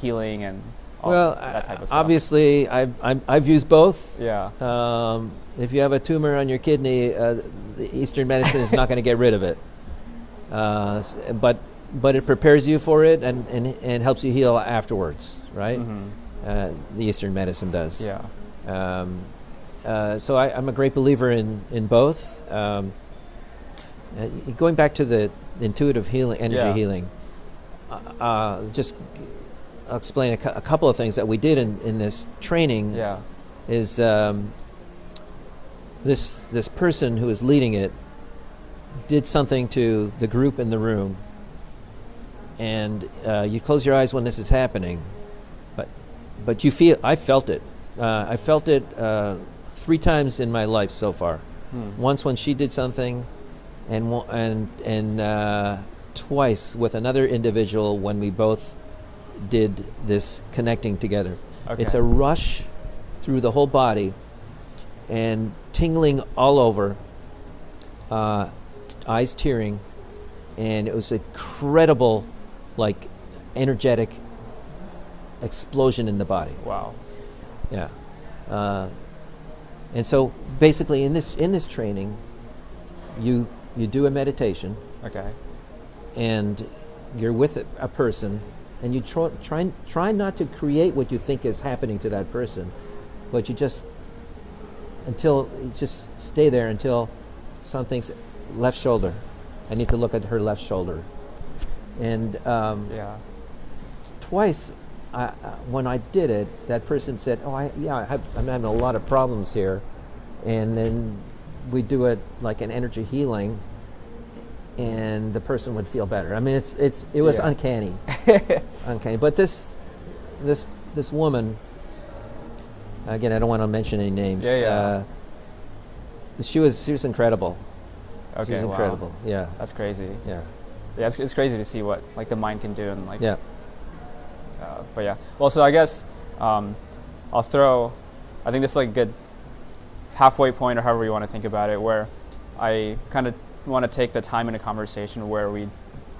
S2: healing and
S3: Well,
S2: that type of stuff?
S3: obviously, I've, I've, I've used both.
S2: Yeah.
S3: Um, if you have a tumor on your kidney, uh, the Eastern medicine is not going to get rid of it. Uh, but but it prepares you for it and, and, and helps you heal afterwards, right?
S2: Mhm.
S3: Uh, the Eastern medicine does.
S2: Yeah.
S3: Um, uh, so I, I'm a great believer in in both. Um, uh, going back to the intuitive healing, energy
S2: Yeah.
S3: healing. Uh, uh, just I'll explain a, cou- a couple of things that we did in, in this training.
S2: Yeah.
S3: Is um, this this person who is leading it did something to the group in the room, and uh, you close your eyes when this is happening, but but you feel I felt it. Uh, I felt it uh, three times in my life so far.
S2: Hmm.
S3: Once when she did something, and and and uh, twice with another individual when we both did this connecting together.
S2: Okay.
S3: It's a rush through the whole body and tingling all over, uh, t- eyes tearing, and it was incredible, like energetic explosion in the body.
S2: Wow.
S3: Yeah. Uh, and so basically in this in this training you you do a meditation
S2: Okay.
S3: and you're with a, a person and you try, try try not to create what you think is happening to that person, but you just until you just stay there until something's left shoulder. I need to look at her left shoulder, and um,
S2: Yeah.
S3: twice I, uh, when I did it, that person said, "Oh, I, yeah, I have, I'm having a lot of problems here," and then we do it like an energy healing, and the person would feel better. I mean, it's it's it was
S2: Yeah.
S3: uncanny, uncanny. But this this this woman, again, I don't want to mention any names.
S2: Yeah, yeah.
S3: Uh, she was she was incredible.
S2: Okay.
S3: she was
S2: wow.
S3: incredible. Yeah,
S2: That's crazy.
S3: yeah,
S2: Yeah, it's, it's crazy to see what like the mind can do and like.
S3: yeah.
S2: Uh, but yeah. Well, so I guess um, I'll throw. I think this is like a good halfway point, or however you want to think about it, where I kind of want to take the time in a conversation where we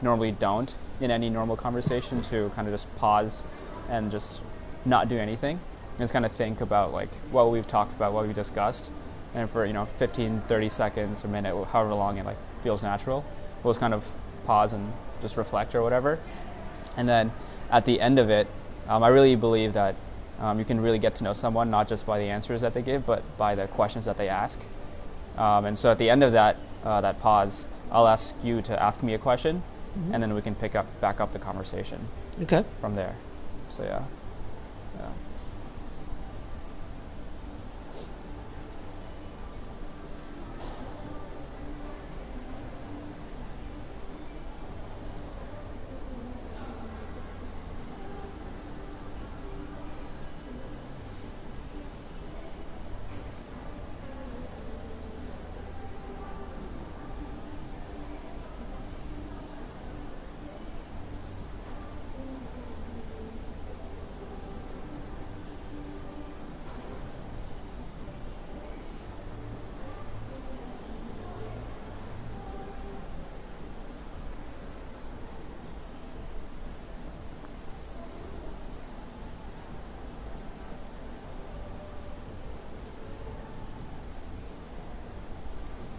S2: normally don't in any normal conversation to kind of just pause and just not do anything and just kind of think about like what we've talked about, what we've discussed, and for you know 15, 30 seconds, a minute, however long it like feels natural, we'll just kind of pause and just reflect or whatever. And then at the end of it, um, I really believe that um, you can really get to know someone not just by the answers that they give, but by the questions that they ask. Um, and so at the end of that uh, that pause, I'll ask you to ask me a question, and then we can pick up back up the conversation
S3: Okay.
S2: from there. So yeah. yeah.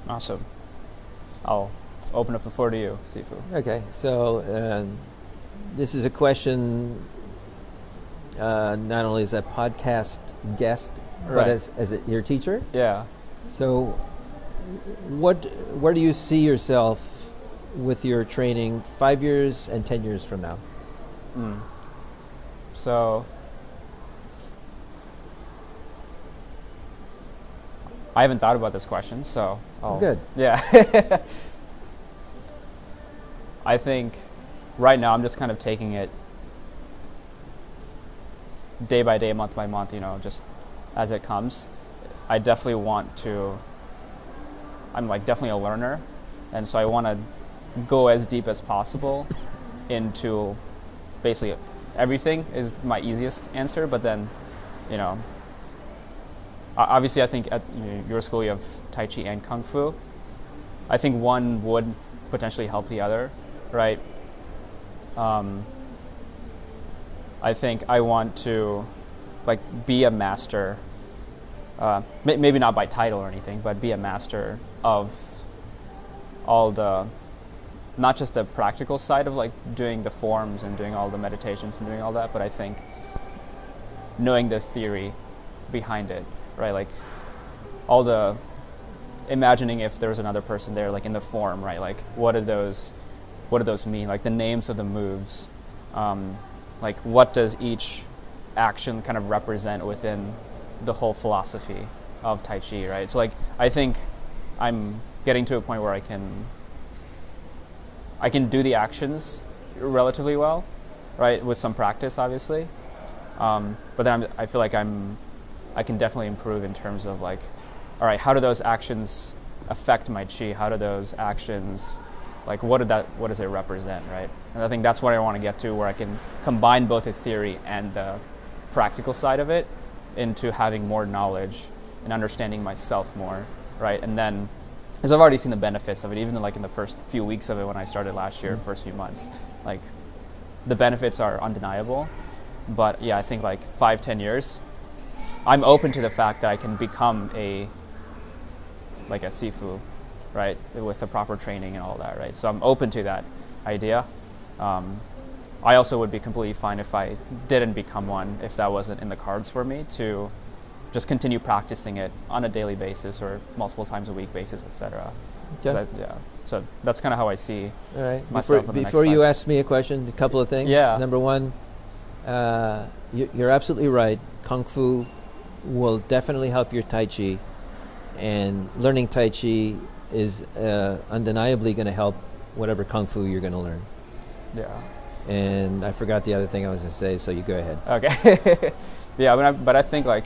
S2: Awesome. I'll open up the floor to you, Sifu.
S3: Okay, so um, this is a question. Uh, not only as a podcast guest, but as as a, your teacher.
S2: Yeah.
S3: So, what where do you see yourself with your training five years and ten years from now?
S2: Mm. So I haven't thought about this question, so I'll,
S3: Good.
S2: Yeah. I think right now I'm just kind of taking it day by day, month by month, you know, just as it comes. I definitely want to I'm like definitely a learner, and so I want to go as deep as possible into basically everything is my easiest answer, but then, you know, obviously I think at your school you have Tai Chi and Kung Fu. I think one would potentially help the other, right? Um, I think I want to, like, be a master. Uh, may- maybe not by title or anything, but be a master of all the not just the practical side of like doing the forms and doing all the meditations and doing all that, but I think knowing the theory behind it, right? Like all the imagining if there was another person there, like in the form, right? Like what do those, what do those mean? Like the names of the moves, um, like what does each action kind of represent within the whole philosophy of Tai Chi, right? So like I think I'm getting to a point where I can I can do the actions relatively well, right, with some practice, obviously. Um, but then I'm, I feel like I'm, I can definitely improve in terms of like, all right, how do those actions affect my chi? How do those actions, like, what did that, what does it represent, right? And I think that's what I want to get to, where I can combine both the theory and the practical side of it into having more knowledge and understanding myself more, right? And then because I've already seen the benefits of it, even like in the first few weeks of it when I started last year, mm-hmm. first few months. Like, the benefits are undeniable. But yeah, I think like five, ten years, I'm open to the fact that I can become a like a sifu, right, with the proper training and all that, right. So I'm open to that idea. Um, I also would be completely fine if I didn't become one, if that wasn't in the cards for me, to just continue practicing it on a daily basis or multiple times a week basis, etc.
S3: Okay.
S2: yeah. So that's kind of how I see.
S3: All right.
S2: myself
S3: Before,
S2: in the next
S3: before you ask me a question, a couple of things.
S2: Yeah.
S3: Number one, uh, you, you're absolutely right. Kung Fu will definitely help your Tai Chi, and learning Tai Chi is uh, undeniably going to help whatever Kung Fu you're going to learn.
S2: Yeah.
S3: And I forgot the other thing I was going to say, so you go ahead.
S2: Okay. yeah, but I, but I think like,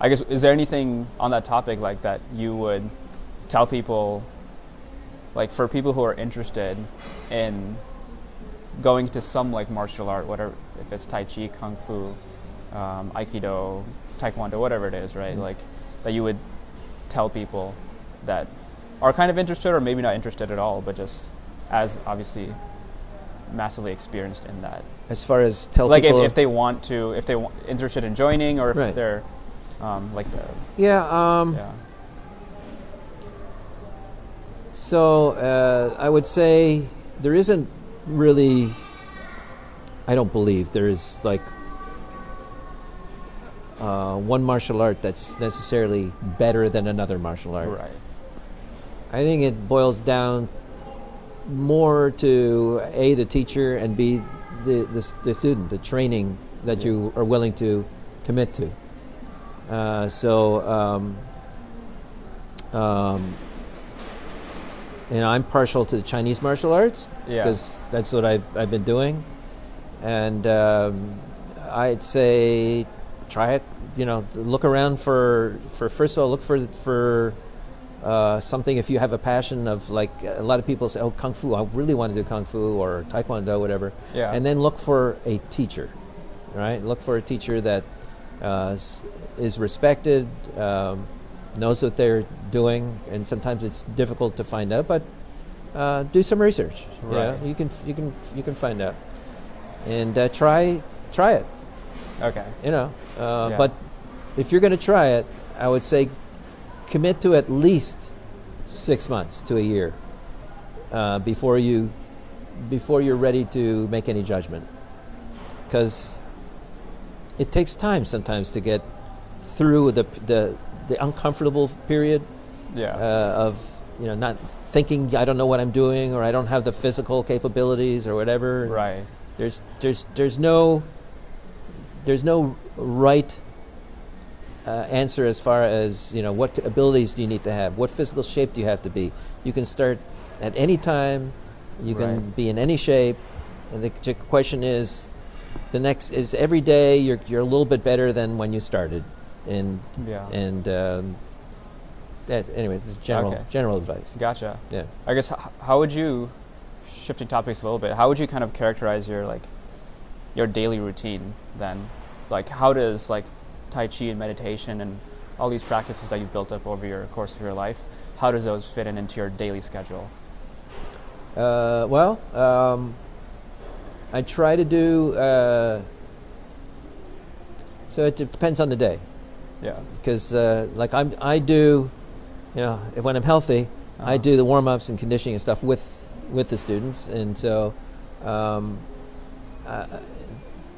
S2: I guess is there anything on that topic like that you would tell people, like for people who are interested in going to some like martial art, whatever if it's Tai Chi, Kung Fu, um, Aikido, Taekwondo, whatever it is, right?
S3: Mhm.
S2: Like that you would tell people that are kind of interested or maybe not interested at all, but just as obviously massively experienced in that
S3: As far as tell people,
S2: like if, if they want to if they want interested in joining or if
S3: Right.
S2: they're um, like the
S3: yeah, um,
S2: yeah
S3: So uh, I would say there isn't really. I don't believe there is like uh, one martial art that's necessarily better than another martial art.
S2: right
S3: I think it boils down more to a the teacher and b the the, the student, the training that you are willing to commit to. Uh, so, um, um, you know, I'm partial to the Chinese martial arts
S2: Yeah.
S3: because that's what I've, I've been doing, and um, I'd say try it. You know, look around for for first of all, look for for uh, something if you have a passion of like a lot of people say, oh, kung fu. I really want to do kung fu or taekwondo, whatever.
S2: Yeah.
S3: And then look for a teacher, right? Look for a teacher that uh, is respected, um, knows what they're doing, and sometimes it's difficult to find out, but uh, do some research.
S2: Right.
S3: You can you can you can find out, and uh, try try it.
S2: okay
S3: You know, uh,
S2: Yeah.
S3: but if you're going to try it, I would say commit to at least six months to a year uh, before you before you're ready to make any judgment, because it takes time sometimes to get through the the, the uncomfortable period
S2: yeah
S3: uh, of you know not thinking I don't know what I'm doing or I don't have the physical capabilities or whatever.
S2: right
S3: There's there's there's no there's no right uh, answer as far as you know what abilities do you need to have, what physical shape do you have to be. You can start at any time, you can
S2: Right.
S3: be in any shape, and the question is, the next is every day you're you're a little bit better than when you started, and
S2: yeah
S3: and um, that's, anyways, this is general
S2: Okay.
S3: general advice.
S2: gotcha
S3: Yeah.
S2: I guess h- how would you shifting topics a little bit how would you kind of characterize your like your daily routine then like how does like tai chi and meditation and all these practices that you've built up over your course of your life how does those fit in into your daily schedule
S3: Uh, well, um, I try to do. Uh, so it depends on the day,
S2: yeah
S3: because uh, like I'm, I do, you know, when I'm healthy, I
S2: Uh-huh.
S3: do the warm ups and conditioning and stuff with with the students, and so um,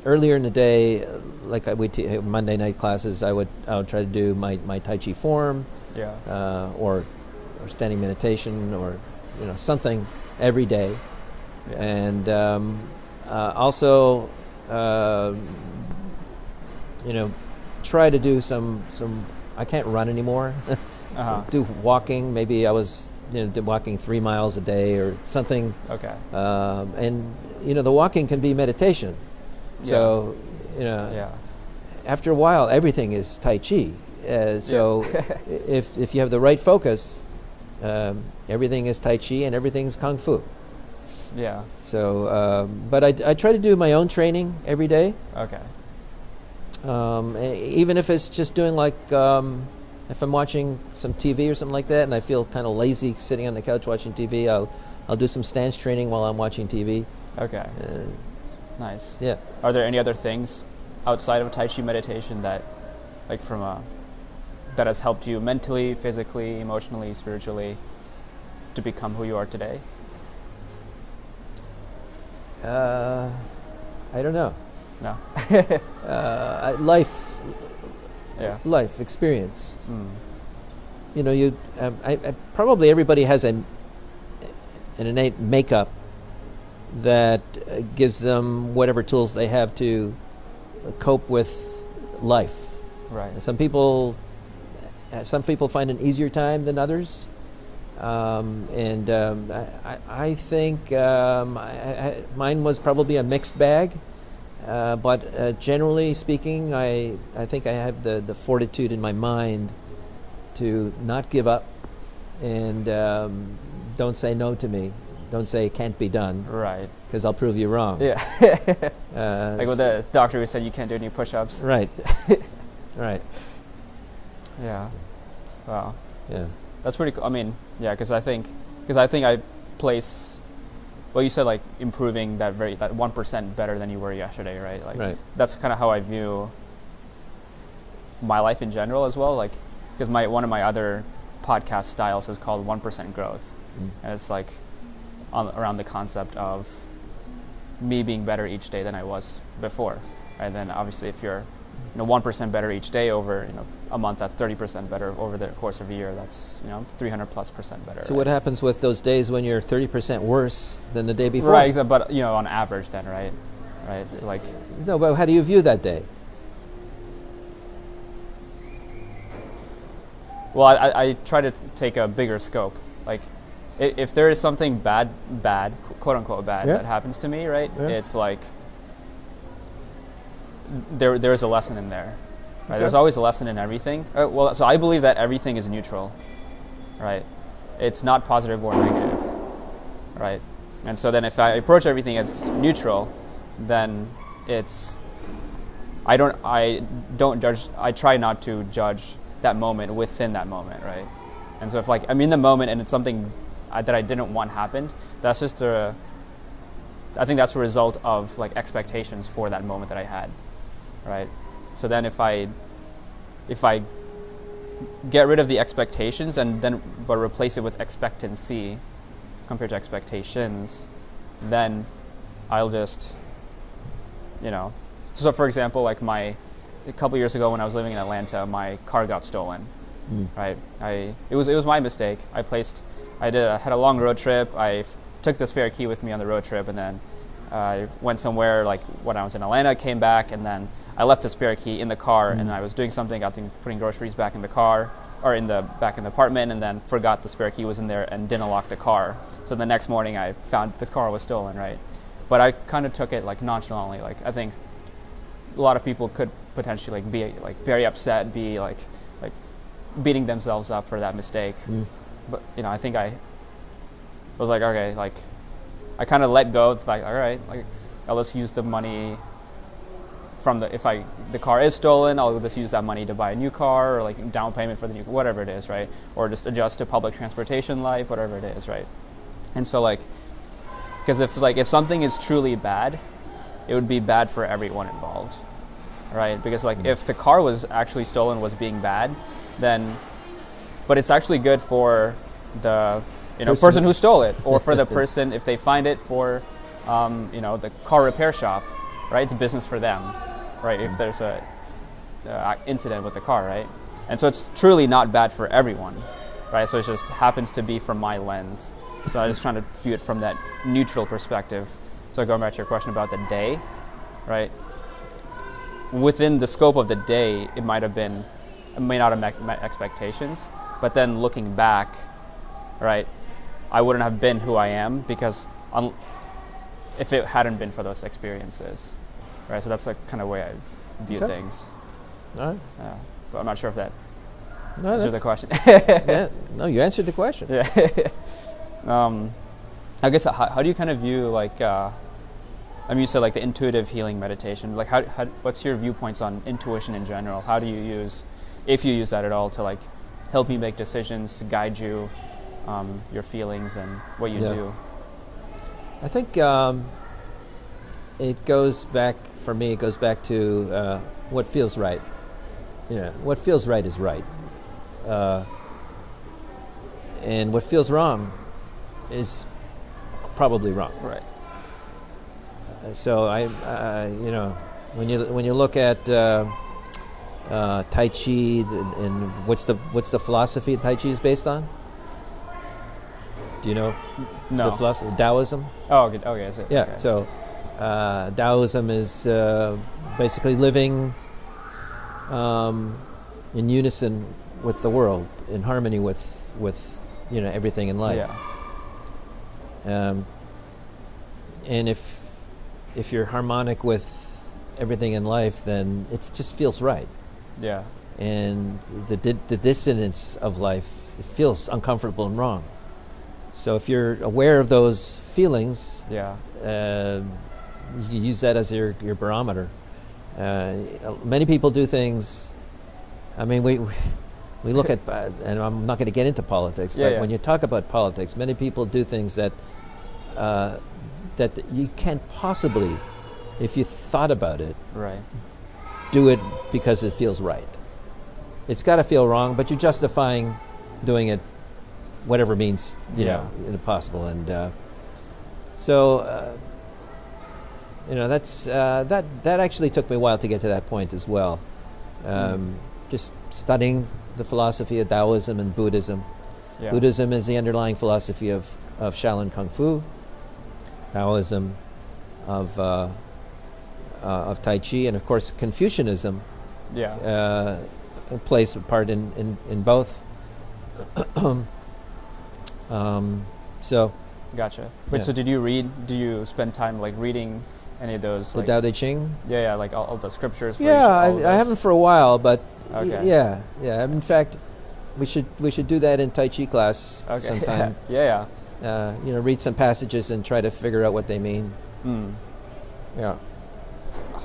S3: earlier in the day, like I would t- Monday night classes, I would I would try to do my my Tai Chi form,
S2: yeah.
S3: uh, or or standing meditation, or you know something every day.
S2: Yeah.
S3: And um, uh, also uh, you know try to do some some I can't run anymore.
S2: Uh-huh.
S3: Do walking. Maybe I was you know did walking three miles a day or something.
S2: Okay.
S3: Um, and you know the walking can be meditation so you know
S2: yeah.
S3: after a while everything is Tai Chi. Uh, so if, if you have the right focus um, everything is Tai Chi and everything's Kung Fu.
S2: Yeah.
S3: So, um, but I, I try to do my own training every day,
S2: okay.
S3: Um, even if it's just doing like um, if I'm watching some TV or something like that, and I feel kind of lazy sitting on the couch watching TV, I'll I'll do some stance training while I'm watching TV.
S2: okay.
S3: Uh,
S2: nice
S3: yeah.
S2: Are there any other things outside of Tai Chi meditation that, like from a, that has helped you mentally, physically, emotionally, spiritually, to become who you are today?
S3: Uh, I don't know.
S2: No.
S3: Uh, life,
S2: yeah.
S3: life experience.
S2: Mm.
S3: You know, you um, I, I, probably everybody has a an innate makeup that gives them whatever tools they have to cope with life.
S2: Right.
S3: Some people, some people find an easier time than others, um, and um, I, I- I think um, I, I, mine was probably a mixed bag. Uh, but uh, generally speaking, I, I think I have the, the fortitude in my mind to not give up and um, don't say no to me. Don't say it can't be done
S2: Right.
S3: because I'll prove you wrong.
S2: Yeah.
S3: Uh,
S2: like with the doctor who said you can't do any push-ups.
S3: right. right.
S2: Yeah. Wow.
S3: Yeah.
S2: That's pretty cool. I mean, yeah, because I think because I think I place. Well, you said like improving that very that one percent better than you were yesterday, right? Like
S3: Right.
S2: that's kind of how I view my life in general as well. Like because my one of my other podcast styles is called one percent growth,
S3: Mm.
S2: and it's like on, around the concept of me being better each day than I was before. And then obviously if you're you know one percent better each day over you know a month, that's thirty percent better over the course of a year. That's you know three hundred plus percent better.
S3: So
S2: right?
S3: what happens with those days when you're 30% worse than the day before?
S2: Right, but you know on average then, right? Right, it's like
S3: No, but how do you view that day?
S2: Well, I, I try to take a bigger scope. Like, if there is something bad, bad, quote unquote bad,
S3: Yeah.
S2: that happens to me, right?
S3: Yeah.
S2: It's like there there's a lesson in there. Right? There's always a lesson in everything. Uh, well, so I believe that everything is neutral, right? It's not positive or negative, right? And so then if I approach everything as neutral, then it's I don't I don't judge I try not to judge that moment within that moment, right? And so if like I'm in the moment and it's something I, that I didn't want happened, that's just a I think that's a result of like expectations for that moment that I had, right? So then if I if I get rid of the expectations and then but replace it with expectancy compared to expectations, then I'll just you know so for example like my a couple years ago when I was living in Atlanta my car got stolen
S3: Mm.
S2: right I it was it was my mistake I placed I did a, had a long road trip. I f- took the spare key with me on the road trip and then I went somewhere like when I was in Atlanta came back and then I left the spare key in the car and I was doing something I think putting groceries back in the car or in the back in the apartment and then forgot the spare key was in there and didn't lock the car. So the next morning I found this car was stolen right? But I kind of took it like nonchalantly like I think a lot of people could potentially like be like very upset and be like like beating themselves up for that mistake.
S3: Mm.
S2: But you know i think i was like okay like i kind of let go it's like all right like i'll just use the money from the if i the car is stolen i'll just use that money to buy a new car or like down payment for the new whatever it is right? Or just adjust to public transportation life whatever it is right? And so like because if like if something is truly bad it would be bad for everyone involved right? Because like hmm. if the car was actually stolen was being bad then but it's actually good for the you know
S3: Person-
S2: person who stole it or for the person if they find it for um, you know the car repair shop right? It's business for them right? If there's a uh, incident with the car right? And so it's truly not bad for everyone right? So it just happens to be from my lens. So i'm just trying to view it from that neutral perspective. So going back to your question about the day right? Within the scope of the day, it might have been, it may not have met, met expectations. But then looking back, right, I wouldn't have been who I am because un- if it hadn't been for those experiences, right. So that's the kind of way I view
S3: Okay.
S2: things.
S3: All right.
S2: Yeah. But I'm not sure if that
S3: No,
S2: answers the question.
S3: yeah, no, you answered the question.
S2: yeah. um, I guess how, how do you kind of view like uh, I'm used to like the intuitive healing meditation. Like, how, how what's your viewpoints on intuition in general? How do you use, if you use that at all, to like help you make decisions, to guide you, um, your feelings and what you
S3: Yeah.
S2: do?
S3: I think um, it goes back for me. It goes back to uh, what feels right. Yeah, what feels right is right, uh, and what feels wrong is probably wrong.
S2: Right.
S3: so I, uh, you know, when you when you look at uh, Tai Chi and, and what's the what's the philosophy Tai Chi is based on? Do you know
S2: No.
S3: the philosophy? Taoism.
S2: oh, okay. okay is it?
S3: Yeah.
S2: okay.
S3: So uh, Taoism is uh, basically living um, in unison with the world, in harmony with with you know everything in life.
S2: Yeah.
S3: Um, and if if you're harmonic with everything in life, then it just feels right.
S2: Yeah.
S3: And the di- the dissonance of life it feels uncomfortable and wrong. So if you're aware of those feelings,
S2: Yeah.
S3: uh, you use that as your, your barometer. Uh, many people do things. I mean, we we look at, uh, and I'm not going to get into politics,
S2: Yeah,
S3: but
S2: yeah.
S3: when you talk about politics, many people do things that uh, that you can't possibly, if you thought about it,
S2: Right.
S3: Do it because it feels right. It's got to feel wrong, but you're justifying doing it, whatever means you
S2: Yeah.
S3: know possible. And uh, so, uh, you know, that's uh, that that actually took me a while to get to that point as well. Um, Just studying the philosophy of Taoism and Buddhism.
S2: Yeah.
S3: Buddhism is the underlying philosophy of, of Shaolin Kung Fu. Taoism of uh, of Tai Chi, and of course Confucianism
S2: Yeah.
S3: uh, plays a part in, in, in both. um, so
S2: Gotcha. Wait.
S3: yeah.
S2: So did you read? Do you spend time like reading any of those?
S3: the
S2: Like,
S3: Tao Te Ching.
S2: yeah, yeah, like all, all the scriptures. For each,
S3: Yeah,
S2: of
S3: I, I haven't for a while, but y- yeah, yeah. In fact, we should we should do that in Tai Chi class
S2: Okay.
S3: sometime.
S2: yeah, yeah.
S3: uh, you know, read some passages and try to figure out what they mean.
S2: Mm.
S3: Yeah.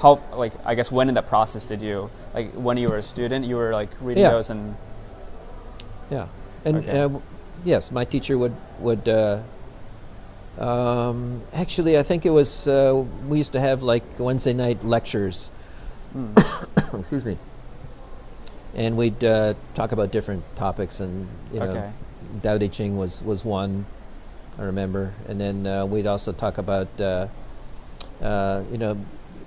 S2: How like I guess when in that process did you like when you were a student you were like reading
S3: Yeah.
S2: those and
S3: Yeah, and
S2: Okay.
S3: uh, w- yes, my teacher would would. Uh, um, actually, I think it was uh, we used to have like Wednesday night lectures.
S2: mm.
S3: Excuse me. And we'd uh, talk about different topics, and you know,
S2: Okay.
S3: Tao Te Ching was was one. I remember, and then uh, we'd also talk about uh, uh, you know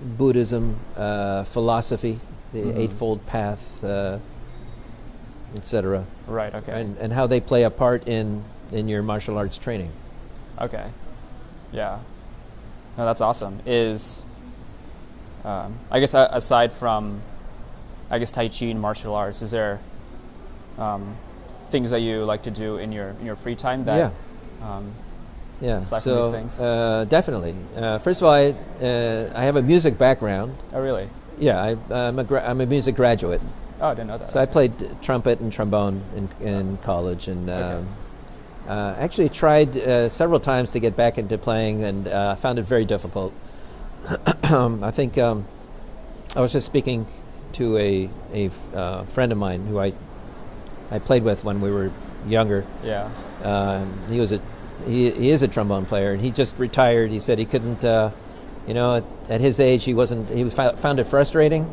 S3: Buddhism, uh, philosophy, the
S2: Mhm.
S3: Eightfold Path, uh, etc
S2: right okay.
S3: And, and how they play a part in, in your martial arts training.
S2: okay. Yeah. No that's awesome. Is um, I guess a- aside from I guess Tai Chi and martial arts is there um, things that you like to do in your in your free time that um,
S3: Yeah,
S2: Aside from these
S3: so. Uh, definitely. Uh, first of all, I, uh, I have a music background.
S2: oh really
S3: Yeah, I, I'm, a gra- I'm a music graduate.
S2: oh I didn't know that
S3: So I played trumpet and trombone in, in college, and
S2: Okay.
S3: um, uh, actually tried uh, several times to get back into playing, and uh, found it very difficult. I think um, I was just speaking to a a f- uh, friend of mine who I I played with when we were younger.
S2: yeah
S3: Uh, he was a he, he is a trombone player, and he just retired. He said he couldn't. Uh, you know, at, at his age, he wasn't. He fou- found it frustrating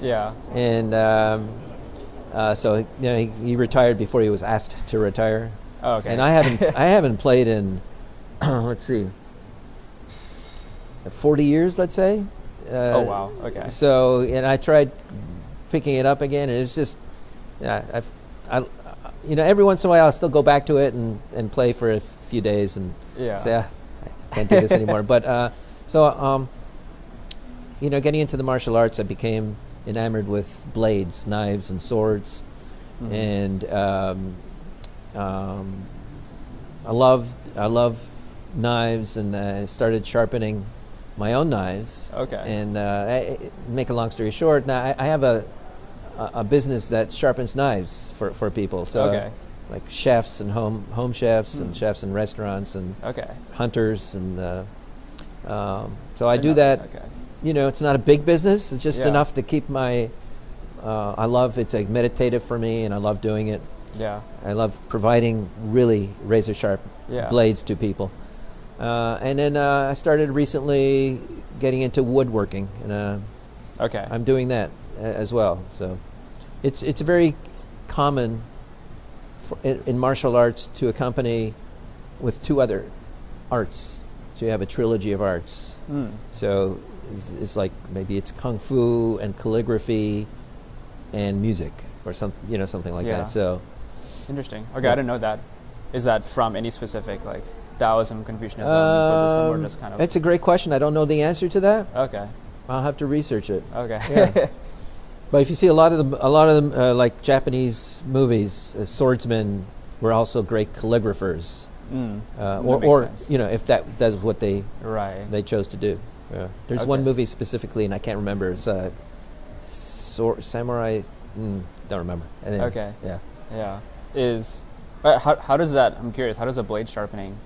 S2: yeah
S3: and um, uh, so you know he, he retired before he was asked to retire.
S2: oh, okay
S3: And I haven't I haven't played in let's see, forty years, let's say. Uh,
S2: oh wow okay
S3: So and I tried picking it up again, and it's just yeah, I've, I, you know, every once in a while I'll still go back to it and, and play for a few days and
S2: yeah
S3: say ah, I can't do this anymore. But uh, so um, you know, getting into the martial arts, I became enamored with blades, knives, and swords,
S2: Mhm.
S3: and um, um, I love I love knives, and I started sharpening my own knives.
S2: Okay.
S3: And uh, I, I- make a long story short, now I, I have a, a a business that sharpens knives for, for people. So
S2: Okay.
S3: Like chefs and home home chefs and
S2: Hmm.
S3: chefs in restaurants and
S2: okay
S3: hunters and uh, um, so I do that.
S2: okay
S3: You know, it's not a big business. It's just
S2: Yeah.
S3: enough to keep my. Uh, I love it's like meditative for me, and I love doing it.
S2: yeah
S3: I love providing really razor sharp
S2: Yeah.
S3: blades to people. Uh, and then uh, I started recently getting into woodworking, and uh,
S2: okay
S3: I'm doing that as well. So it's it's a very common for, in, in martial arts to accompany with two other arts. So you have a trilogy of arts.
S2: Mm.
S3: So it's, it's like maybe it's kung fu and calligraphy and music or something, you know, something like
S2: Yeah.
S3: that. So
S2: Interesting. Okay,
S3: Yeah.
S2: I didn't know that. Is that from any specific like Taoism, Confucianism, Buddhism, or
S3: um,
S2: just kind of?
S3: it's a great question. I don't know the answer to that.
S2: okay.
S3: I'll have to research it.
S2: Okay.
S3: Yeah. But if you see a lot of them, a lot of them, uh, like Japanese movies, uh, swordsmen were also great calligraphers,
S2: mm.
S3: uh, or, or you know, if that that's what they
S2: Right.
S3: they chose to do. Yeah. There's one movie specifically, and I can't remember. It's uh, Sor- Samurai. Mm, don't remember. Anyway,
S2: Okay.
S3: Yeah.
S2: Yeah. Is uh, how how does that? I'm curious. How does a blade sharpening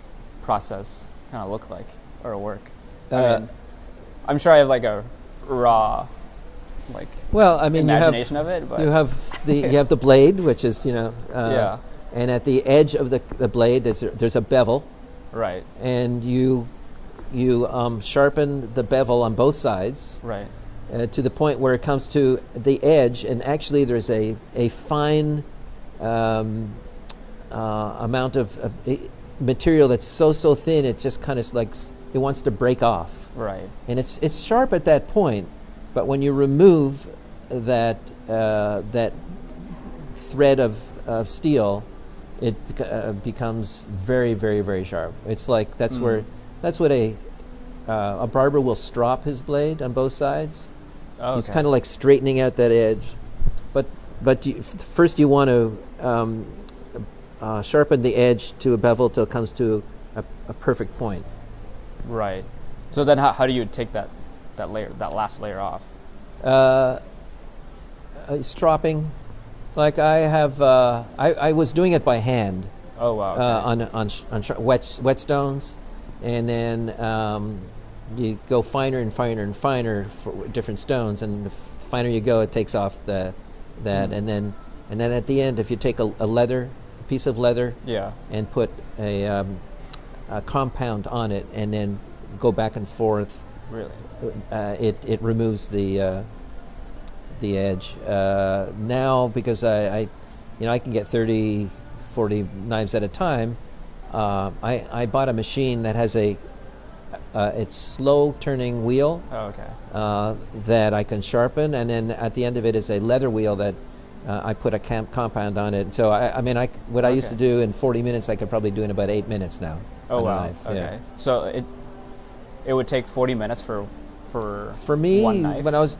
S2: process kind of look like or work? I
S3: Uh,
S2: mean, I'm sure I have like a raw, like
S3: Well, I mean, you have
S2: of it, but
S3: you have the you have the blade, which is you know, uh,
S2: yeah,
S3: and at the edge of the the blade there's a, there's a bevel,
S2: right,
S3: and you you um, sharpen the bevel on both sides.
S2: right,
S3: uh, to the point where it comes to the edge, and actually there's a, a fine um, uh, amount of, of material that's so so thin it just kind of like it wants to break off,
S2: right,
S3: and it's it's sharp at that point, but when you remove that uh, that thread of, of steel, it uh, becomes very very very sharp. It's like that's
S2: Mm.
S3: where that's what a uh, a barber will strop his blade on both sides.
S2: oh,
S3: He's
S2: okay.
S3: kind of like straightening out that edge, but but you, f- first you want to um, uh, sharpen the edge to a bevel till it comes to a, a perfect point.
S2: right. So then, how, how do you take that that layer, that last layer off?
S3: Uh, uh, stropping, like I have, uh, I, I was doing it by hand
S2: Oh wow. Okay.
S3: uh, on on, sh- on sh- wet whetstones, and then um, you go finer and finer and finer for different stones, and the finer you go, it takes off the that,
S2: Mm.
S3: and then and then at the end, if you take a, a leather, a piece of leather,
S2: yeah.
S3: and put a, um, a compound on it, and then go back and forth,
S2: Really.
S3: Uh, it it removes the uh, the edge. Uh, now because I, I, you know, I can get 30, 40 knives at a time. Uh, I I bought a machine that has a uh, it's slow turning wheel
S2: Oh, okay.
S3: uh, that I can sharpen, and then at the end of it is a leather wheel that. Uh, I put a camp compound on it, so I, I mean, I what I used to do in 40 minutes, I could probably do in about eight minutes now.
S2: Oh wow.
S3: knife, yeah.
S2: Okay. So it it would take 40 minutes for for
S3: For me,
S2: one knife.
S3: when I was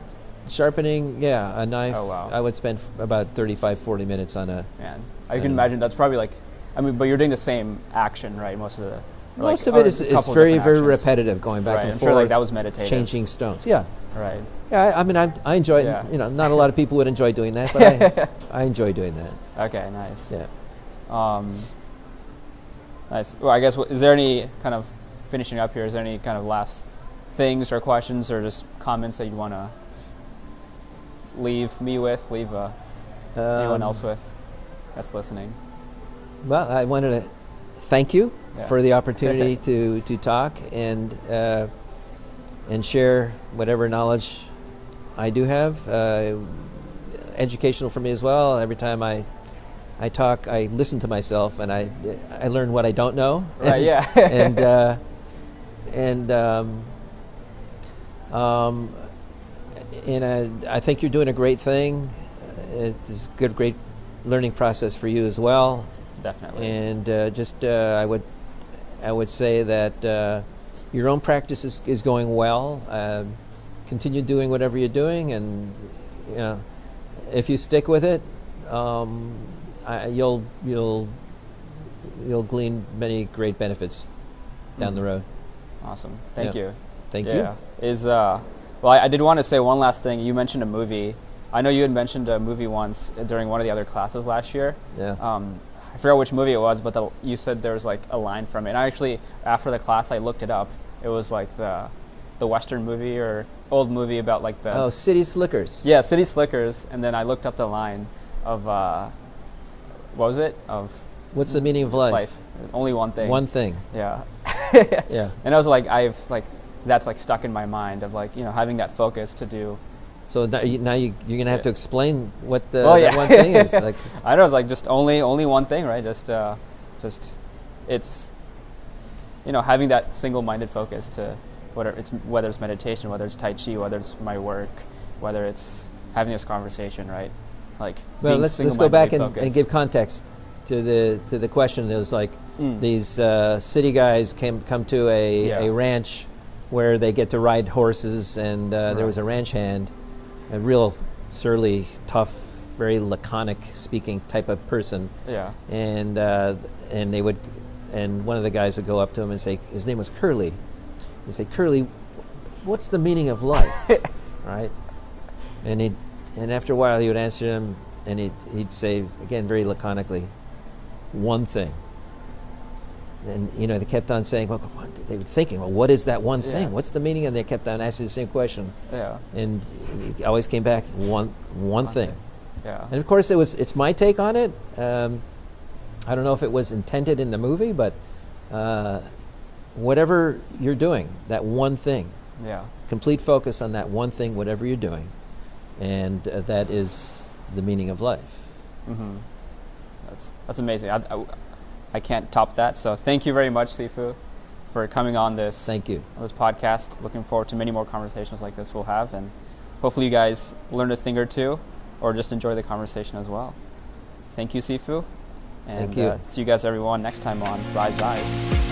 S3: sharpening, yeah, a knife,
S2: Oh, wow.
S3: I would spend about 35, 40 minutes on a.
S2: Man, I can imagine that's probably like, I mean, but you're doing the same action, right? Most of the. or like-
S3: Most of it is, is very, very
S2: actions.
S3: repetitive, going back
S2: Right,
S3: and
S2: I'm
S3: forth.
S2: sure like that was meditative.
S3: changing stones. Yeah,
S2: Right.
S3: yeah. I, I mean, I, I enjoy.
S2: Yeah.
S3: You know, not a lot of people would enjoy doing that, but I, I enjoy doing that.
S2: Okay. Nice.
S3: Yeah.
S2: Um, nice. Well, I guess is there any kind of finishing up here? Is there any kind of last things or questions or just comments that you want to leave me with, leave uh, anyone
S3: Um,
S2: else with that's listening?
S3: Well, I wanted to thank you
S2: Yeah.
S3: for the opportunity to, to talk and uh, and share whatever knowledge I do have. Uh, educational for me as well. Every time I I talk, I listen to myself and I I learn what I don't know.
S2: Right. Yeah.
S3: and uh, and um, um, and I, I think you're doing a great thing. It's a good, great learning process for you as well.
S2: Definitely.
S3: And uh, just uh, I would I would say that uh, your own practice is, is going well. Um, continue doing whatever you're doing, and you know, if you stick with it, um, I, you'll you'll you'll glean many great benefits down the
S2: Mhm.
S3: road.
S2: Awesome. Thank
S3: Yeah.
S2: you.
S3: Thank
S2: yeah. Is uh, well, I, I did want to say one last thing. You mentioned a movie. I know you had mentioned a movie once during one of the other classes last year.
S3: Yeah.
S2: Um, I forgot which movie it was, but the, you said there was like a line from it. And I actually, after the class, I looked it up. It was like the the Western movie or old movie about like the
S3: oh, City Slickers.
S2: yeah City Slickers. And then I looked up the line of uh, what was it of
S3: What's the meaning of life?
S2: life? Only one thing.
S3: One thing.
S2: Yeah.
S3: Yeah.
S2: And I was like, I've like that's like stuck in my mind of like you know having that focus to do.
S3: So now, you, you're gonna have to explain what the
S2: Well, yeah.
S3: one thing is. Like,
S2: I know it's like just only only one thing, right? Just uh, just it's you know having that single-minded focus to whether it's whether it's meditation, whether it's tai chi, whether it's my work, whether it's having this conversation, right? Like
S3: Well, let's, let's go back and, and give context to the to the question. It was like
S2: Mm.
S3: these uh, city guys came come to a,
S2: Yeah.
S3: a ranch where they get to ride horses, and uh, there was a ranch hand, a real surly, tough, very laconic speaking type of person,
S2: Yeah.
S3: and uh, and they would, and one of the guys would go up to him and say, his name was Curly. He'd say, Curly, what's the meaning of life? right? And he, and after a while, he would answer him, and he'd, he'd say again very laconically, one thing. And you know, they kept on saying, well, what- they were thinking, well, what is that one thing?
S2: Yeah.
S3: What's the meaning? And they kept on asking the same question,
S2: Yeah.
S3: and it always came back, one, one thing.
S2: Yeah.
S3: And of course, it was it's my take on it. Um, I don't know if it was intended in the movie, but uh, whatever you're doing, that one thing,
S2: Yeah.
S3: complete focus on that one thing, whatever you're doing, and uh, that is the meaning of life.
S2: Mm-hmm. That's that's amazing. I, I, I can't top that. So thank you very much, Sifu, for coming on this
S3: Thank you.
S2: this podcast. Looking forward to many more conversations like this we'll have, and hopefully you guys learn a thing or two, or just enjoy the conversation as well. Thank you, Sifu. And
S3: Thank you.
S2: Uh, see you guys everyone next time on Size Eyes.